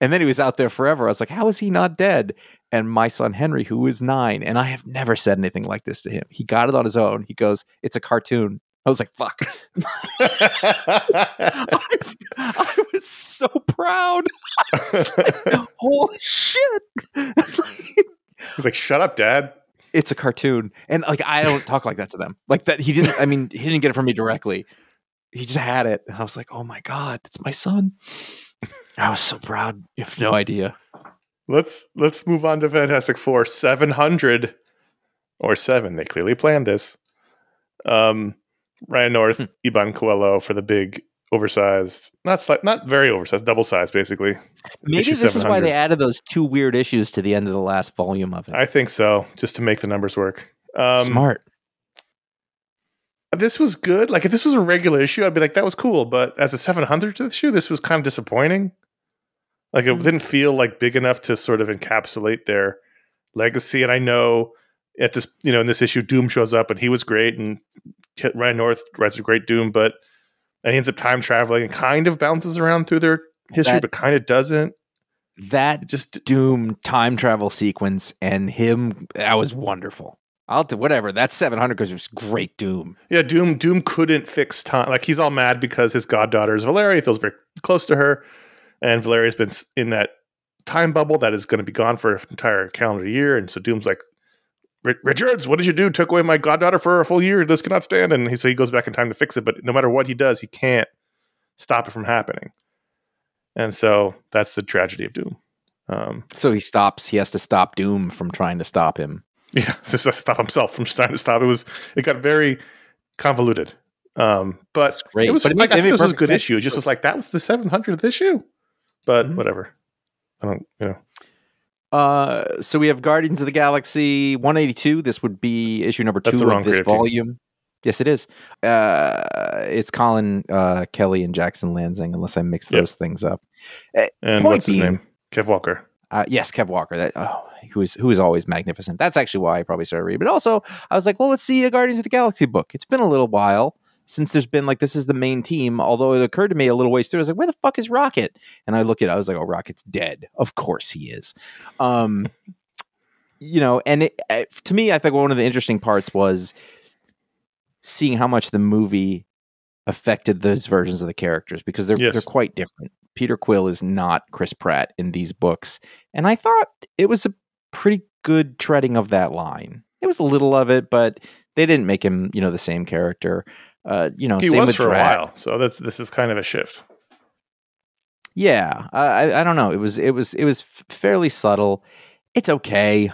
And then he was out there forever. I was like, how is he not dead? And my son Henry, who is nine, and I have never said anything like this to him. He got it on his own. He goes, "It's a cartoon." I was like, "Fuck." I, I was so proud. I was like, Holy shit! He's like, "Shut up, Dad." it's a cartoon, and like I don't talk like that to them. Like that, he didn't. I mean, he didn't get it from me directly. He just had it, and I was like, "Oh my god, it's my son!" I was so proud. You have no idea. Let's let's move on to Fantastic Four seven hundred or seven. They clearly planned this. Um, Ryan North, Hmm. Iban Coelho for the big oversized, not sli- not very oversized, double sized, basically. Maybe this is why they added those two weird issues to the end of the last volume of it. I think so, just to make the numbers work. Um, Smart. This was good. Like if this was a regular issue, I'd be like, that was cool. But as a 700 issue, this was kind of disappointing. Like it Mhm. didn't feel like big enough to sort of encapsulate their legacy. And I know at this, you know, in this issue, Doom shows up and he was great, and Ryan North writes a great Doom, but and he ends up time traveling and kind of bounces around through their history, That- but kind of doesn't. That It just Doom time travel sequence and him that was wonderful. I'll do whatever. That's 700 because it was great Doom. Yeah, Doom Doom couldn't fix time. Like he's all mad because his goddaughter is Valeria. He feels very close to her, and Valeria's been in that time bubble that is going to be gone for an entire calendar year. And so Doom's like, Richards, what did you do? Took away my goddaughter for a full year. This cannot stand. And he so he goes back in time to fix it. But no matter what he does, he can't stop it from happening. And so that's the tragedy of Doom. Um, So he stops. He has to stop Doom from trying to stop him. Yeah, just to stop himself from trying to stop. It was it got very convoluted. Um, but That's great. it was But it like I think this was a good sense. issue. It just was like that was the seven hundredth issue. But Mhm. whatever. I don't you know. Uh, so we have Guardians of the Galaxy 182. This would be issue number two of this creative team. volume. Yes, it is. Uh, it's Colin uh, Kelly and Jackson Lansing, unless I mix Yep. those things up. And Point what's his being- name? Kev Walker. Uh, yes, Kev Walker. That oh, who is who is always magnificent. That's actually why I probably started reading. But also, I was like, well, let's see a Guardians of the Galaxy book. It's been a little while since there's been like this is the main team. Although it occurred to me a little ways through, I was like, where the fuck is Rocket? And I look at, it, I was like, oh, Rocket's dead. Of course he is. Um, you know, and it, uh, to me, I think one of the interesting parts was seeing how much the movie affected those versions of the characters because they're Yes. they're quite different. Peter Quill is not Chris Pratt in these books, and I thought it was a pretty good treading of that line. It was a little of it, but they didn't make him, you know, the same character. Uh, you know, He same was for a while. So that's this is kind of a shift. Yeah, I, I- don't know. It was it was it was fairly subtle. It's okay.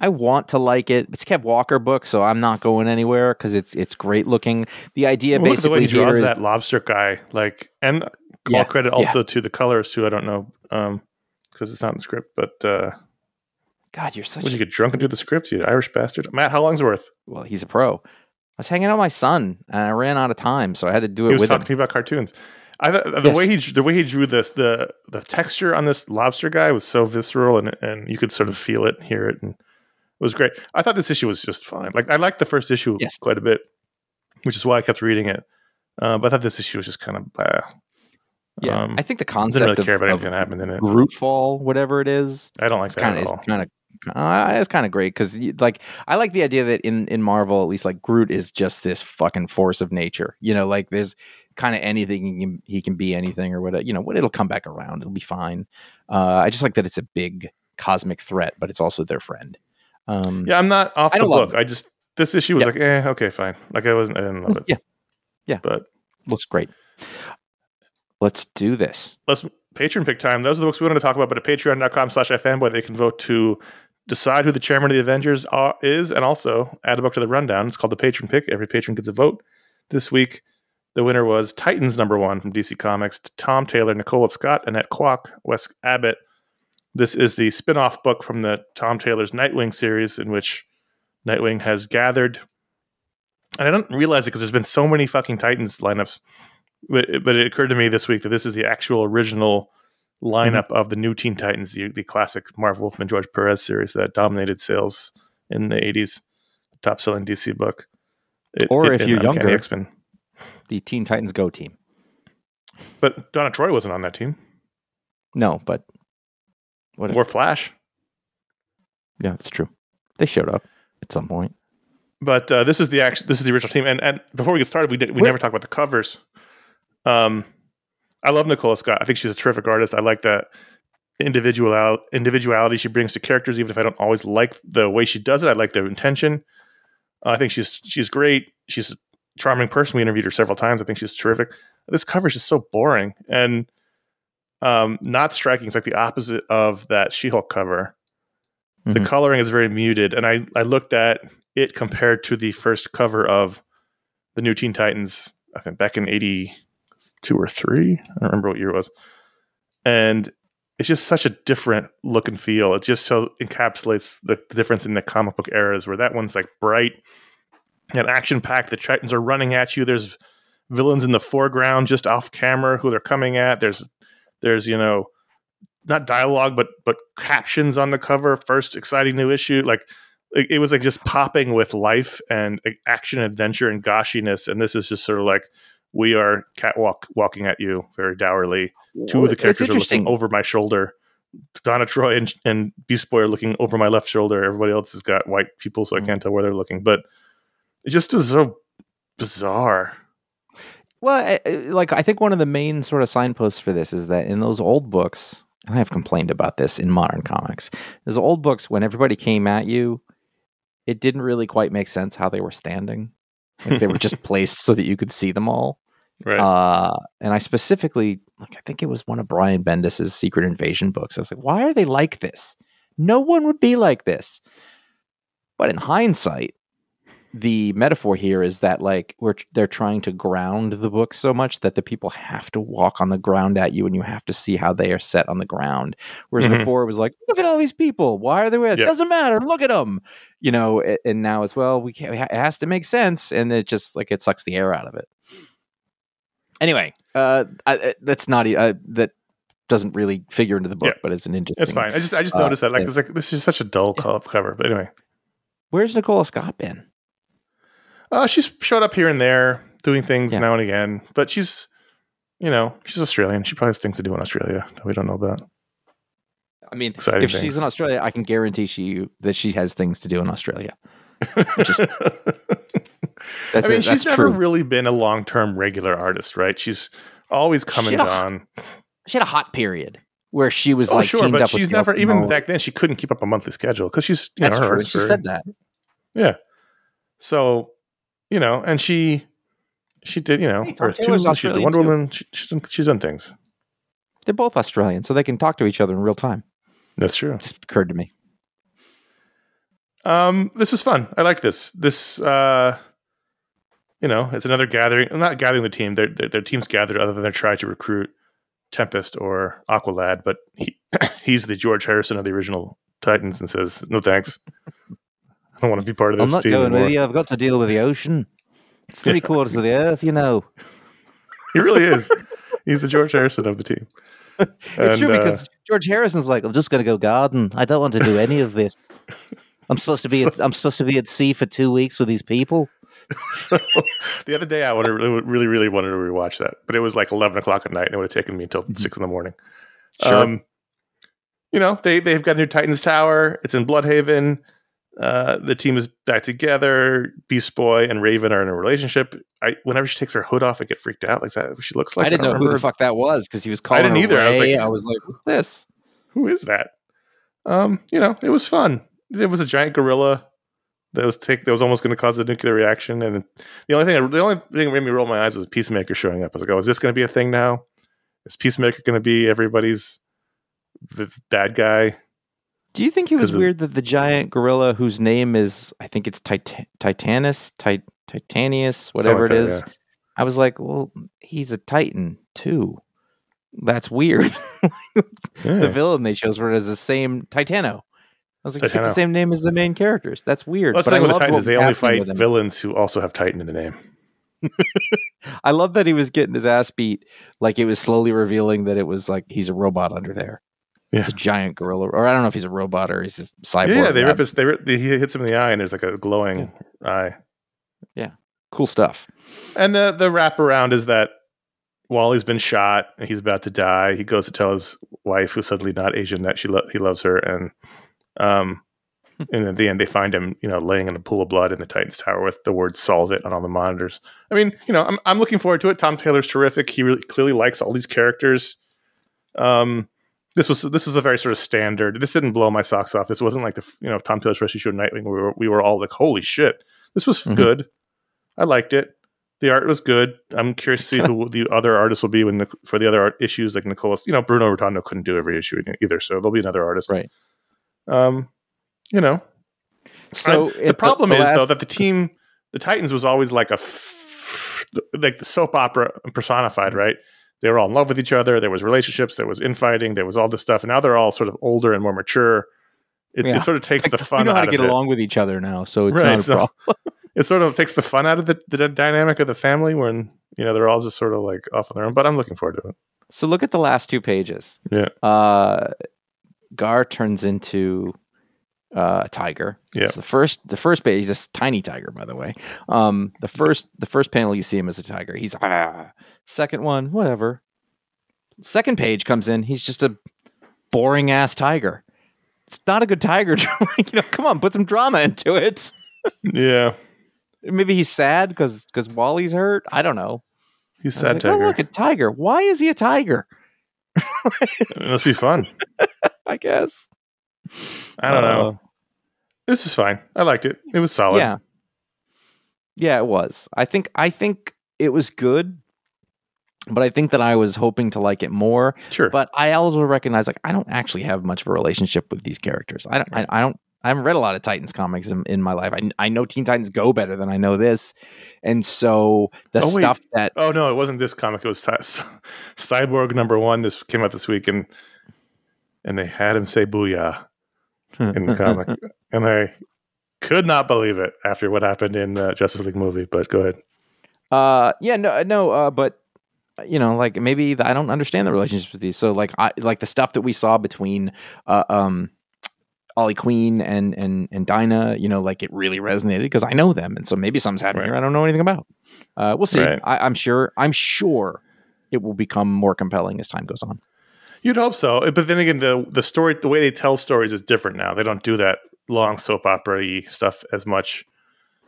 I want to like it. It's Kev Walker book, so I'm not going anywhere because it's it's great looking. The idea Well, at the basically he draws here is that lobster guy. Like and all Yeah, credit yeah. also to the colors too. I don't know. Um because it's not in the script, but uh God, you're such would a you get drunk and do the script, you Irish bastard? Matt, how long's worth? well. He's a pro. I was hanging out with my son, and I ran out of time, so I had to do it. He was with talking him. to me about cartoons. I the Yes. way he the way he drew the the the texture on this lobster guy was so visceral and and you could sort of feel it, hear it, and it was great. I thought this issue was just fine. Like I liked the first issue Yes. quite a bit, which is why I kept reading it. Uh, but I thought this issue was just kind of blah. Yeah, Um, I think the I concept didn't really of, care about of anything that happened in it. Groot fall, whatever it is, I don't like that kind of at all. kind of uh, it's kind of great because like I like the idea that in in Marvel at least like Groot is just this fucking force of nature. You know, like there's kind of anything he can he can be anything or whatever. You know, what it'll come back around. It'll be fine. Uh, I just like that it's a big cosmic threat, but it's also their friend. Um, Yeah, I'm not off I the book. I just this issue was Yeah. like, eh, okay, fine. Like I wasn't, I didn't love it. yeah, yeah, But looks great. Let's do this. let's patron pick time. Those are the books we wanted to talk about. But at patreon.com slash ifanboy, they can vote to decide who the chairman of the Avengers are, is and also add a book to the rundown. It's called the patron pick. Every patron gets a vote. This week, the winner was Titans number one from DC Comics. Tom Taylor, Nicola Scott, Annette Kwok, Wes Abbott. This is the spin off book from the Tom Taylor's Nightwing series, in which Nightwing has gathered. And I don't realize it because there's been so many fucking Titans lineups. But, but it occurred to me this week that this is the actual original lineup of the new Teen Titans, the, the classic Marv Wolfman George Perez series that dominated sales in the 80s. top selling DC book. It- Or it- if you're Uncanny younger. X-Men. The Teen Titans Go team. But Donna Troy wasn't on that team. No, but what? Or Flash. yeah, that's true. They showed up at some point. But uh, this is the act- this is the original team. And and before we get started, we did, we never talked about the covers. Um, I love Nicola Scott. I think she's a terrific artist. I like that individual individuality she brings to characters, even if I don't always like the way she does it. I like the intention. Uh, I think she's she's great. She's a charming person. We interviewed her several times. I think she's terrific. This cover is just so boring and um, not striking. It's like the opposite of that She-Hulk cover. The Mhm. coloring is very muted, and I I looked at it compared to the first cover of the new Teen Titans. I think back in '82 or three. I don't remember what year it was, and it's just such a different look and feel. It just so encapsulates the, the difference in the comic book eras, where that one's like bright and action packed. The Titans are running at you. There's villains in the foreground, just off camera, who they're coming at. There's there's you know not dialogue, but but captions on the cover. First exciting new issue, like it, was like just popping with life and action, adventure, and goshiness. And this is just sort of like we are catwalk walking at you very dourly. Two of the characters are looking over my shoulder. Donna Troy and, and Beast Boy are looking over my left shoulder. Everybody else has got white people, so I Mm. can't tell where they're looking. But it just is so bizarre. Well, I- I- like I think one of the main sort of signposts for this is that in those old books, and I've complained about this in modern comics, those old books when everybody came at you, it didn't really quite make sense how they were standing. Like they were just placed so that you could see them all. Right. Uh, and I specifically, like, I think it was one of Brian Bendis's Secret Invasion books. I was like, why are they like this? No one would be like this. But in hindsight, the metaphor here is that like we're they're trying to ground the book so much that the people have to walk on the ground at you and you have to see how they are set on the ground. Whereas Mhm. before it was like, look at all these people. Why are they with? It Yeah. doesn't matter. Look at them. You know. And now as well, we can't. It has to make sense, and it just like it sucks the air out of it. Anyway, uh, I, I- that's not e- uh, that doesn't really figure into the book, Yeah. but it's an interesting. it's fine. I just I just uh, noticed that like yeah. it's like this is such a dull co- cover. But anyway, Where's Nicola Scott been? uh, she's showed up here and there doing things Yeah. now and again. But she's you know she's Australian. She probably has things to do in Australia that we don't know about. I mean, Exciting if things. she's in Australia, I can guarantee she that she has things to do in Australia. Just- I mean, it. she's never true. really been a long term regular artist, right? She's always come and gone. She had a hot period where she was Oh, like sure, but she's never even back then. She couldn't keep up a monthly schedule because she's you That's know, true. She said that. Yeah. So, you know, and she she did, you know, Hey, Earth Two, she did the Wonder too. Woman. She, she's, done, she's done things. They're both Australian, so they can talk to each other in real time. That's true. Just occurred to me. Um, this was fun. I like this. This, uh, you know, it's another gathering. Not gathering the team. Their their, their team's gathered other than they're trying to recruit Tempest or Aqualad, but he he's the George Harrison of the original Titans and says, "No thanks. I don't want to be part of this I'm not team going anymore." with you. I've got to deal with the ocean. It's three Yeah. quarters of the earth, you know. He really is. He's the George Harrison of the team. It's And, true uh, because George Harrison's like, I'm just going to go garden. I don't want to do any of this. I'm supposed to be. At, I'm supposed to be at sea for two weeks with these people. So, the other day, I would really, really, really wanted to rewatch that, but it was like eleven o'clock at night, and it would have taken me until six in the morning. Sure. Um, you know, they they've got a new Titans Tower. It's in Blüdhaven. Uh, the team is back together. Beast Boy and Raven are in a relationship. I whenever she takes her hood off, I get freaked out. Like that what she looks like. I didn't don't know who the fuck that was because he was calling. I didn't her either. I was like- I was like, this? Who is that? Um, you know, it was fun. It was a giant gorilla that was take that was almost going to cause a nuclear reaction, and the only thing the only thing that made me roll my eyes was Peacemaker showing up. I was like, oh, is this going to be a thing now? Is Peacemaker going to be everybody's bad guy? Do you think it was 'Cause of- weird that the giant gorilla, whose name is, I think it's Tit- Titanus, Tit- Titanius, whatever Something it like is? that, I was like, well, he's a Titan too. That's weird. yeah. the villain they chose for it is the same Titano. I was like, it's got the same name as the main characters. That's weird. Well, that's but the I thing with the Titans they only fight villains who also have Titan in the name. I love that he was getting his ass beat, like it was slowly revealing that it was like he's a robot under there. It's a giant gorilla, or I don't know if he's a robot or he's a cyborg. Yeah, yeah, they rip his, they rip, he hits him in the eye, and there's like a glowing eye. Yeah, cool stuff. And the the wraparound is that Wally's been shot and he's about to die. He goes to tell his wife, who's suddenly not Asian, that she lo- he loves her, and um, and at the end they find him, you know, laying in the pool of blood in the Titans Tower with the word "solve it" on all the monitors. I mean, you know, I'm I'm looking forward to it. Tom Taylor's terrific. He really clearly likes all these characters. Um, this was this was a very sort of standard. This didn't blow my socks off. This wasn't like the you know Tom Taylor's first issue of Nightwing where we were, we were all like, "Holy shit!" This was Mhm. good. I liked it. The art was good. I'm curious to see who the other artists will be when the, for the other art issues like Nicholas. You know, Bruno Redondo couldn't do every issue either, so there'll be another artist. Right. Um, you know, So I- the problem is though that the team, the Titans, was always like a f- like the soap opera personified, right? They were all in love with each other. There was relationships. There was infighting. There was all this stuff, and now they're all sort of older and more mature. It, Yeah. it sort of takes the fun we know how to get it. along with each other now, so it's Right, not a so- problem. It sort of takes the fun out of the, the dynamic of the family when you know they're all just sort of like off on their own. But I'm looking forward to it. So look at the last two pages. Yeah. Uh, Gar turns into uh, a tiger. Yeah. So the first, the first page, he's a tiny tiger, by the way. Um, the first, the first panel you see him as a tiger. He's ah. Second one, whatever. Second page comes in. He's just a boring ass tiger. It's not a good tiger. you know, come on, put some drama into it. Yeah, Maybe he's sad because because Wally's hurt. I don't know. he's sad like, tiger. Oh, look, a tiger. Why is he a tiger? it must be fun. I guess. I don't know. Uh, This is fine. I liked it. It was solid. Yeah. Yeah, it was. I think I think it was good, but I think that I was hoping to like it more. sure. But I also recognize like I don't actually have much of a relationship with these characters. I don't. I, I don't. I haven't read a lot of Titans comics in, in my life. I, I know Teen Titans Go better than I know this, and so the Oh, stuff that Oh no, it wasn't this comic. It was Cy- Cyborg number one. This came out this week, and and they had him say "booyah" in the comic, and I could not believe it after what happened in the Justice League movie. But go ahead. Uh, yeah, no, no, uh, but you know, like maybe the, I don't understand the relationships with these. So, like, I like the stuff that we saw between, uh, um, Ollie Queen and and and Dinah. You know, like it really resonated because I know them, and so maybe something's happening Right. here I don't know anything about. Uh, we'll see. Right. I, I'm sure. I'm sure it will become more compelling as time goes on. You'd hope so, but then again, the the story, the way they tell stories is different now. They don't do that long soap opera y stuff as much.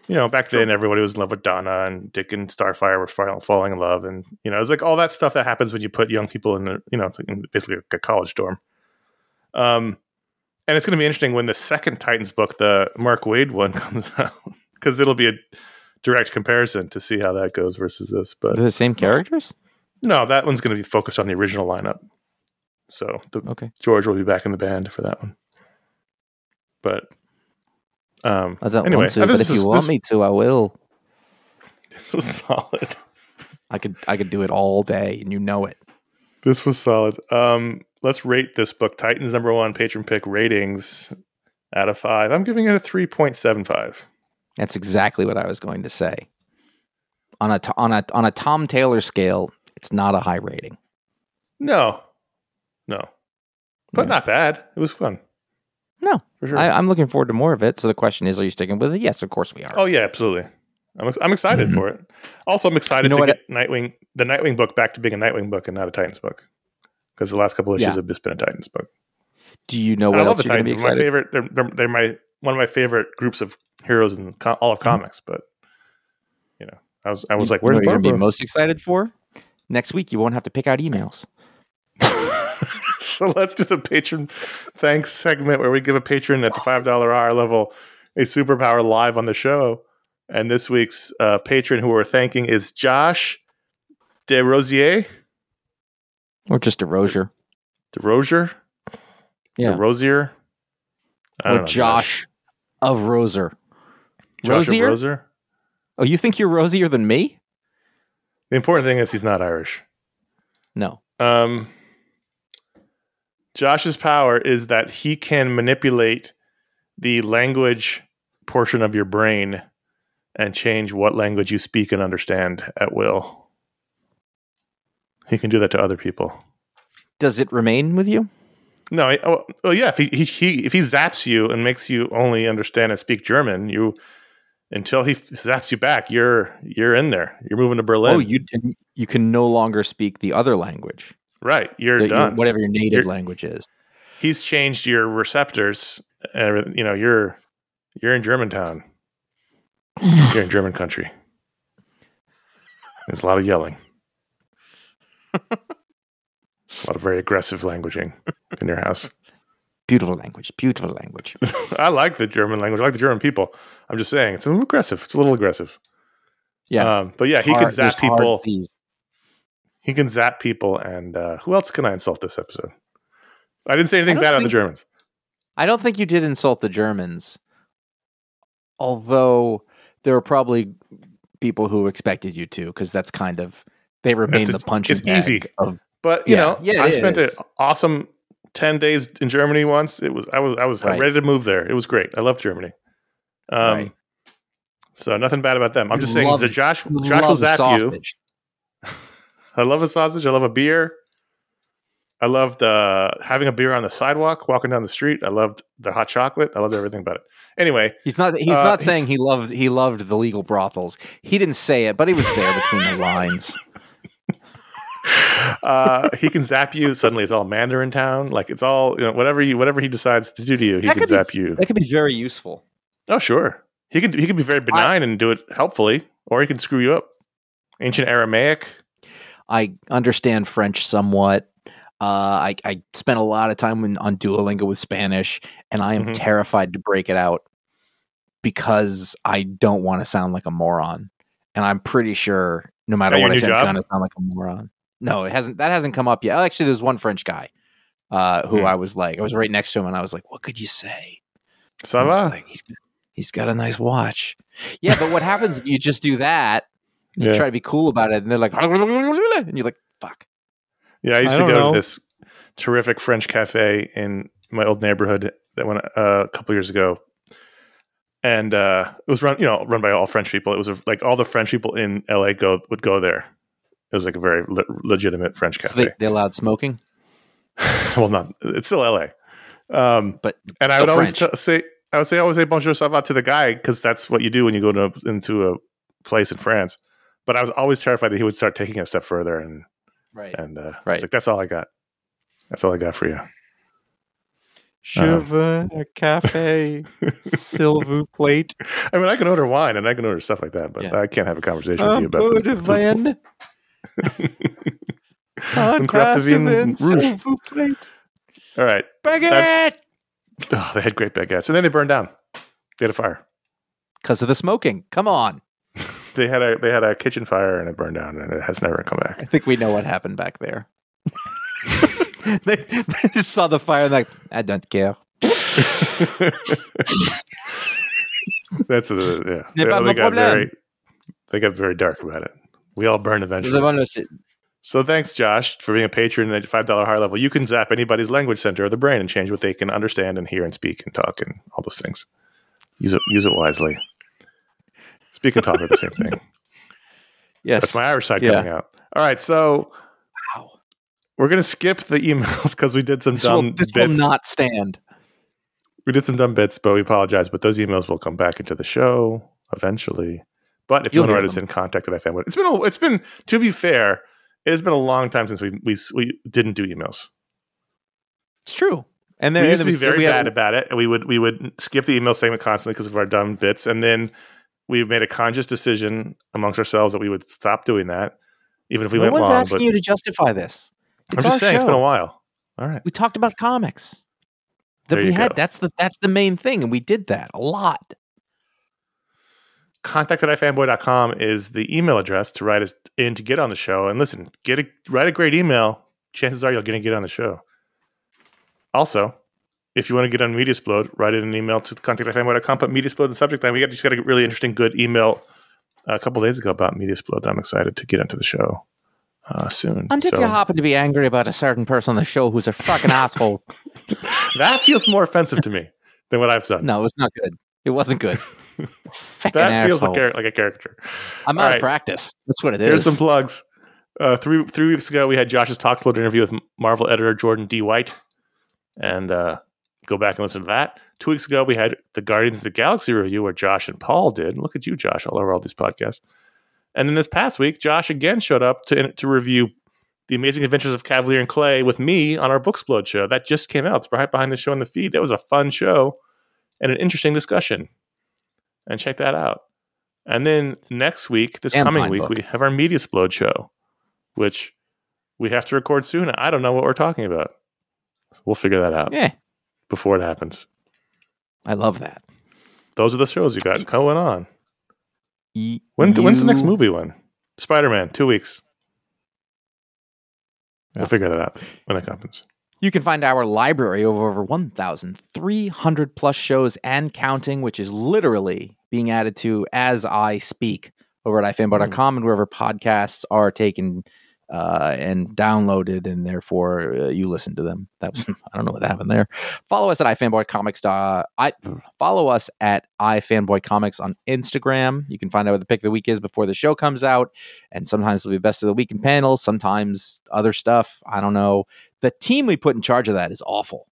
You know, back then everybody was in love with Donna, and Dick and Starfire were fall, falling in love, and you know, it's like all that stuff that happens when you put young people in the, you know, in basically a college dorm. Um, and it's going to be interesting when the second Titans book, the Mark Waid one, comes out, because it'll be a direct comparison to see how that goes versus this. But They're the same characters. no, that one's going to be focused on the original lineup. So the, Okay, George will be back in the band for that one. But um, I don't Anyway, want to, but this if you is- want this- me to, I will. this was solid. I could. I could do it all day, and you know it. This was solid. Um, let's rate this book. Titans number one patron pick ratings out of five. I'm giving it a three point seven five. That's exactly what I was going to say. On a t- on a on a Tom Taylor scale, it's not a high rating. No, no, but Yeah. not bad. It was fun. No, for sure. I, I'm looking forward to more of it. So the question is, are you sticking with it? Yes, of course we are. oh yeah, absolutely. I'm I'm excited mm-hmm. for it. Also, I'm excited You know to what? get Nightwing the Nightwing book back to being a Nightwing book and not a Titans book because the last couple issues Yeah. have just been a Titans book. Do you know And what I love else the you're going be Titans. They're my favorite. They're, they're, they're my one of my favorite groups of heroes in co- all of mm-hmm. comics. But you know, I was I was You- like, you know "Where's what you're going to be most excited for? Next week, you won't have to pick out emails. so let's do the patron thanks segment where we give a patron at the five dollar hour level a superpower live on the show. And this week's uh, patron who we're thanking is Josh DeRosier. Or just a Rozier. DeRosier? Yeah. DeRosier? I Or know, Josh of Roser. Josh of Rosier? Roser? Oh, you think you're rosier than me? The important thing is he's not Irish. No. Um, Josh's power is that he can manipulate the language portion of your brain and change what language you speak and understand at will. He can do that to other people. Does it remain with you? No, oh, oh yeah. If he, he he if he zaps you and makes you only understand and speak German, you until he zaps you back, you're you're in there. You're moving to Berlin. Oh, you you can no longer speak the other language, right. You're the- your- done. whatever your native You're- language is. He's changed your receptors. And you know, you're you're in Germantown. you're in German country. There's a lot of yelling. a lot of very aggressive languaging in your house. Beautiful language, beautiful language. I like the German language. I like the German people. I'm just saying it's a little aggressive. It's a little aggressive. Yeah, Um, but yeah, he can Hard- there's zap people. Cs. He can zap people. And uh, who else can I insult this episode? I didn't say anything bad about the Germans. I don't think you did insult the Germans, although there were probably people who expected you to, because that's kind of they remain a- the punching it's easy. of But you Yeah. know, Yeah, I spent an awesome ten days in Germany once. It was I was I was Right. ready to move there. It was great. I love Germany. Um, Right. So nothing bad about them. I'm You just saying, love- the Josh Josh will zap you. I love a sausage. I love a beer. I loved uh, having a beer on the sidewalk, walking down the street. I loved the hot chocolate. I loved everything about it. Anyway, He's not. He's Uh, not saying he loved. He loved the legal brothels. He didn't say it, but he was there between the lines. uh, he can zap you. Suddenly, it's all Mandarin town. Like it's all you know, whatever you, whatever he decides to do to you, he That can could be- zap you. That could be very useful. Oh, sure. He could he can be very benign and do it helpfully, or he can screw you up. Ancient Aramaic. I understand French somewhat. Uh, I, I spent a lot of time in, on Duolingo with Spanish, and I am Mhm. terrified to break it out because I don't want to sound like a moron. And I'm pretty sure no matter what I say, I'm going to sound like a moron. No, it hasn't. That hasn't come up yet. Actually, there's one French guy uh, who Hmm. I was like, I was right next to him, and I was like, "What could you say?" Ça va? like, he's he's got a nice watch. Yeah, but what happens if you just do that? You Yeah. try to be cool about it, and they're like, and you're like, "Fuck." Yeah, I used I to go know. to this terrific French cafe in my old neighborhood that went uh, a couple years ago, and uh, it was run, you know, run by all French people. It was a, like all the French people in LA go would go there. It was like a very le- legitimate French So cafe. they, they allowed smoking, well, not it's still LA, um, but and I still would always t- say I would say always say bonjour ça va to the guy because that's what you do when you go to into a place in France. But I was always terrified that he would start taking it a step further and right. and uh, Right. It's like that's all I got. That's all I got for you. Je veux un café, s'il plate. I mean, I can order wine and I can order stuff like that, but Yeah. I can't have a conversation with you about peu the, de vin. Un Un glace de vin, Rouge. s'il. All right, Baguette! oh, they had great baguettes, and then they burned down. They had a fire. Because of the smoking. Come on. They had a they had a kitchen fire and it burned down, and it has never come back. I think we know what happened back there. they, they just saw the fire and like, I don't care. That's a yeah. They, they got very they got very dark about it. We all burn eventually. avons le si- So thanks, Josh, for being a patron at five dollar higher level. You can zap anybody's language center of the brain and change what they can understand and hear and speak and talk and all those things. Use it use it wisely. Speak and talk are the same thing. Yes. That's my Irish side Yeah. coming out. All right, so Wow. we're gonna skip the emails because we did some This, dumb will, this will bits. not stand. we did some dumb bits, but we apologize. But those emails will come back into the show eventually. But if you You'll want to write us them. in, contact at iFanboy. It's been a, it's been to be fair, it has been a long time since we we we didn't do emails. It's true. And there we used to be very we had- bad about it, and we would we would skip the email segment constantly because of our dumb bits, and then we made a conscious decision amongst ourselves that we would stop doing that, even if we no went one's long. asking But you to justify this. I'm just saying, show. it's been a while. All right, We talked about comics. That There we had go. that's the that's the main thing, and we did that a lot. contact at ifanboy.com is the email address to write us in to get on the show. And listen, get a write a great email. Chances are you're going to get on the show. Also, if you want to get on Mediasplode, write in an email to contact at ifanboy.com. Put Mediasplode in the subject line. We got just got a really interesting, good email a couple days ago about Mediasplode. that I'm excited to get into the show uh, soon. And if So you happen to be angry about a certain person on the show who's a fucking asshole, that feels more offensive to me than what I've said. no, it's not good. It wasn't good. That feels like, a- like a caricature. I'm All out right. of practice. That's what it is. Here's some plugs. Uh, three three weeks ago, we had Josh's Talksplode interview with Marvel editor Jordan D. White. and uh, go back and listen to that. Two weeks ago, we had the Guardians of the Galaxy review where Josh and Paul did. Look at you, Josh, all over all these podcasts. And then this past week, Josh again showed up to to review the Amazing Adventures of Kavalier and Clay with me on our Booksplode show. That just came out. It's right behind the show in the feed. That was a fun show and an interesting discussion. And check that out. And then next week, this And coming week, Book. we have our Mediasplode show, which we have to record soon. I don't know what we're talking about. We'll figure that out Yeah, before it happens. I love that. Those are the shows you got going on. Y- When, When's the next movie one? Spider Man, two weeks. Yeah. We'll figure that out when that happens. You can find our library of over 1,300 plus shows and counting, which is literally being added to as I speak over at ifanboy.com hmm. and wherever podcasts are taken uh, and downloaded, and therefore uh, you listen to them. That was I don't know what happened there. Follow us at ifanboycomics. Uh, I follow us at ifanboycomics on Instagram. You can find out what the pick of the week is before the show comes out, and sometimes it'll be best of the week in panels. Sometimes other stuff. I don't know. The team we put in charge of that is awful.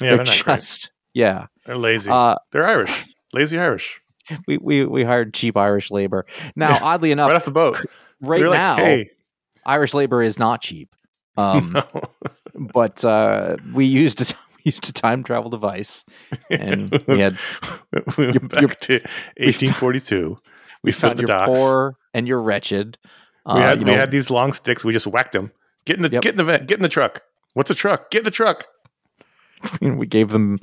Yeah, they're they're not great. just yeah. They're lazy. Uh, they're Irish. Lazy Irish. we, we we hired cheap Irish labor. Now, oddly enough, right off the boat. right They're like, now, hey, Irish labor is not cheap. Um, but uh, we used a we used a time travel device, and we had we went you're- back to 1842. We, we found the you're poor and you're wretched. Uh, we had you we know, had these long sticks. We just whacked them. Get in the Yep. get in the van, get in the truck. What's a truck? Get in the truck. we gave them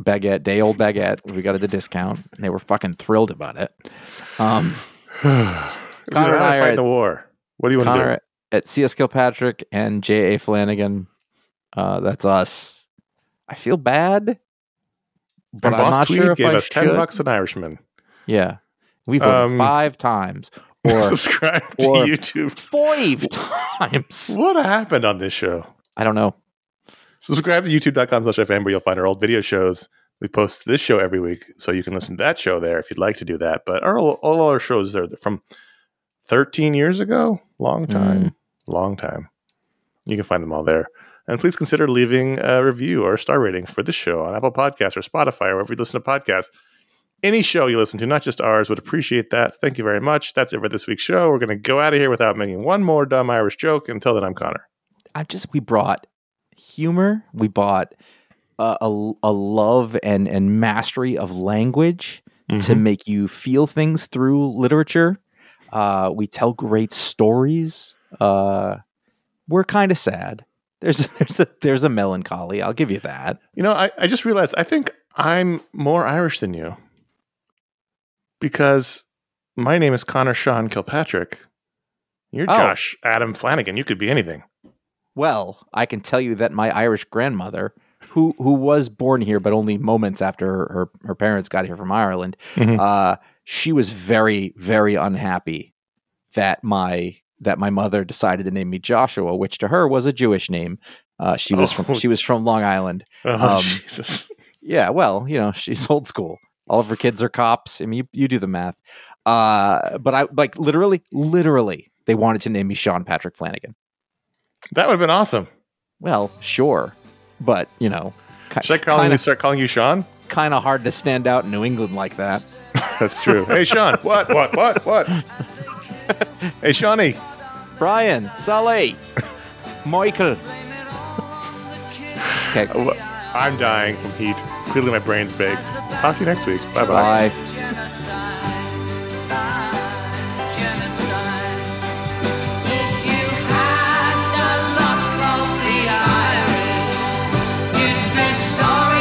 baguette, day old baguette. We got it at a discount. And they were fucking thrilled about it. Um, Conor Conor and I are fight at- the war. What do you want to do? At CS Kilpatrick and J.A. Flanagan. Uh, that's us. I feel bad, but and I'm Boss not Tweed sure if gave I us ten bucks an Irishman. Yeah, we've voted Um, five times or Subscribe to or- YouTube. five times. What happened on this show? I don't know. Subscribe to youtube.com slash FM where you'll find our old video shows. We post this show every week, so you can listen to that show there if you'd like to do that. But our, all our shows are from 13 years ago. Long time. Long time. You can find them all there. And please consider leaving a review or a star rating for this show on Apple Podcasts or Spotify or wherever you listen to podcasts. Any show you listen to, not just ours, would appreciate that. Thank you very much. That's it for this week's show. We're going to go out of here without making one more dumb Irish joke. Until then, I'm Conor. I just we brought humor. We bought uh, a a love and and mastery of language to make you feel things through literature. Uh, we tell great stories. Uh, we're kind of sad. There's there's a there's a melancholy. I'll give you that. You know, I, I just realized I think I'm more Irish than you because my name is Conor Sean Kilpatrick. You're Oh. Josh Adam Flanagan. You could be anything. Well, I can tell you that my Irish grandmother, who who was born here but only moments after her her parents got here from Ireland, Mhm. uh, she was very very unhappy that my that my mother decided to name me Joshua, which to her was a Jewish name. Uh, she was Oh. from she was from Long Island. Oh, Um, Jesus. Yeah, well, you know, she's old school. All of her kids are cops. I mean, you, you do the math. Uh, but I like literally, literally, they wanted to name me Sean Patrick Flanagan. That would have been awesome. Well, sure, but you know, Should I call kind you, start calling you Sean? kind of hard to stand out in New England like that. That's true. hey, Sean. What? What? What? What? hey, Shawnee. Brian, Sally, Michael. Okay. Uh, I'm dying from heat. Clearly, my brain's baked. I'll see you next week. Bye-bye. bye bye sorry.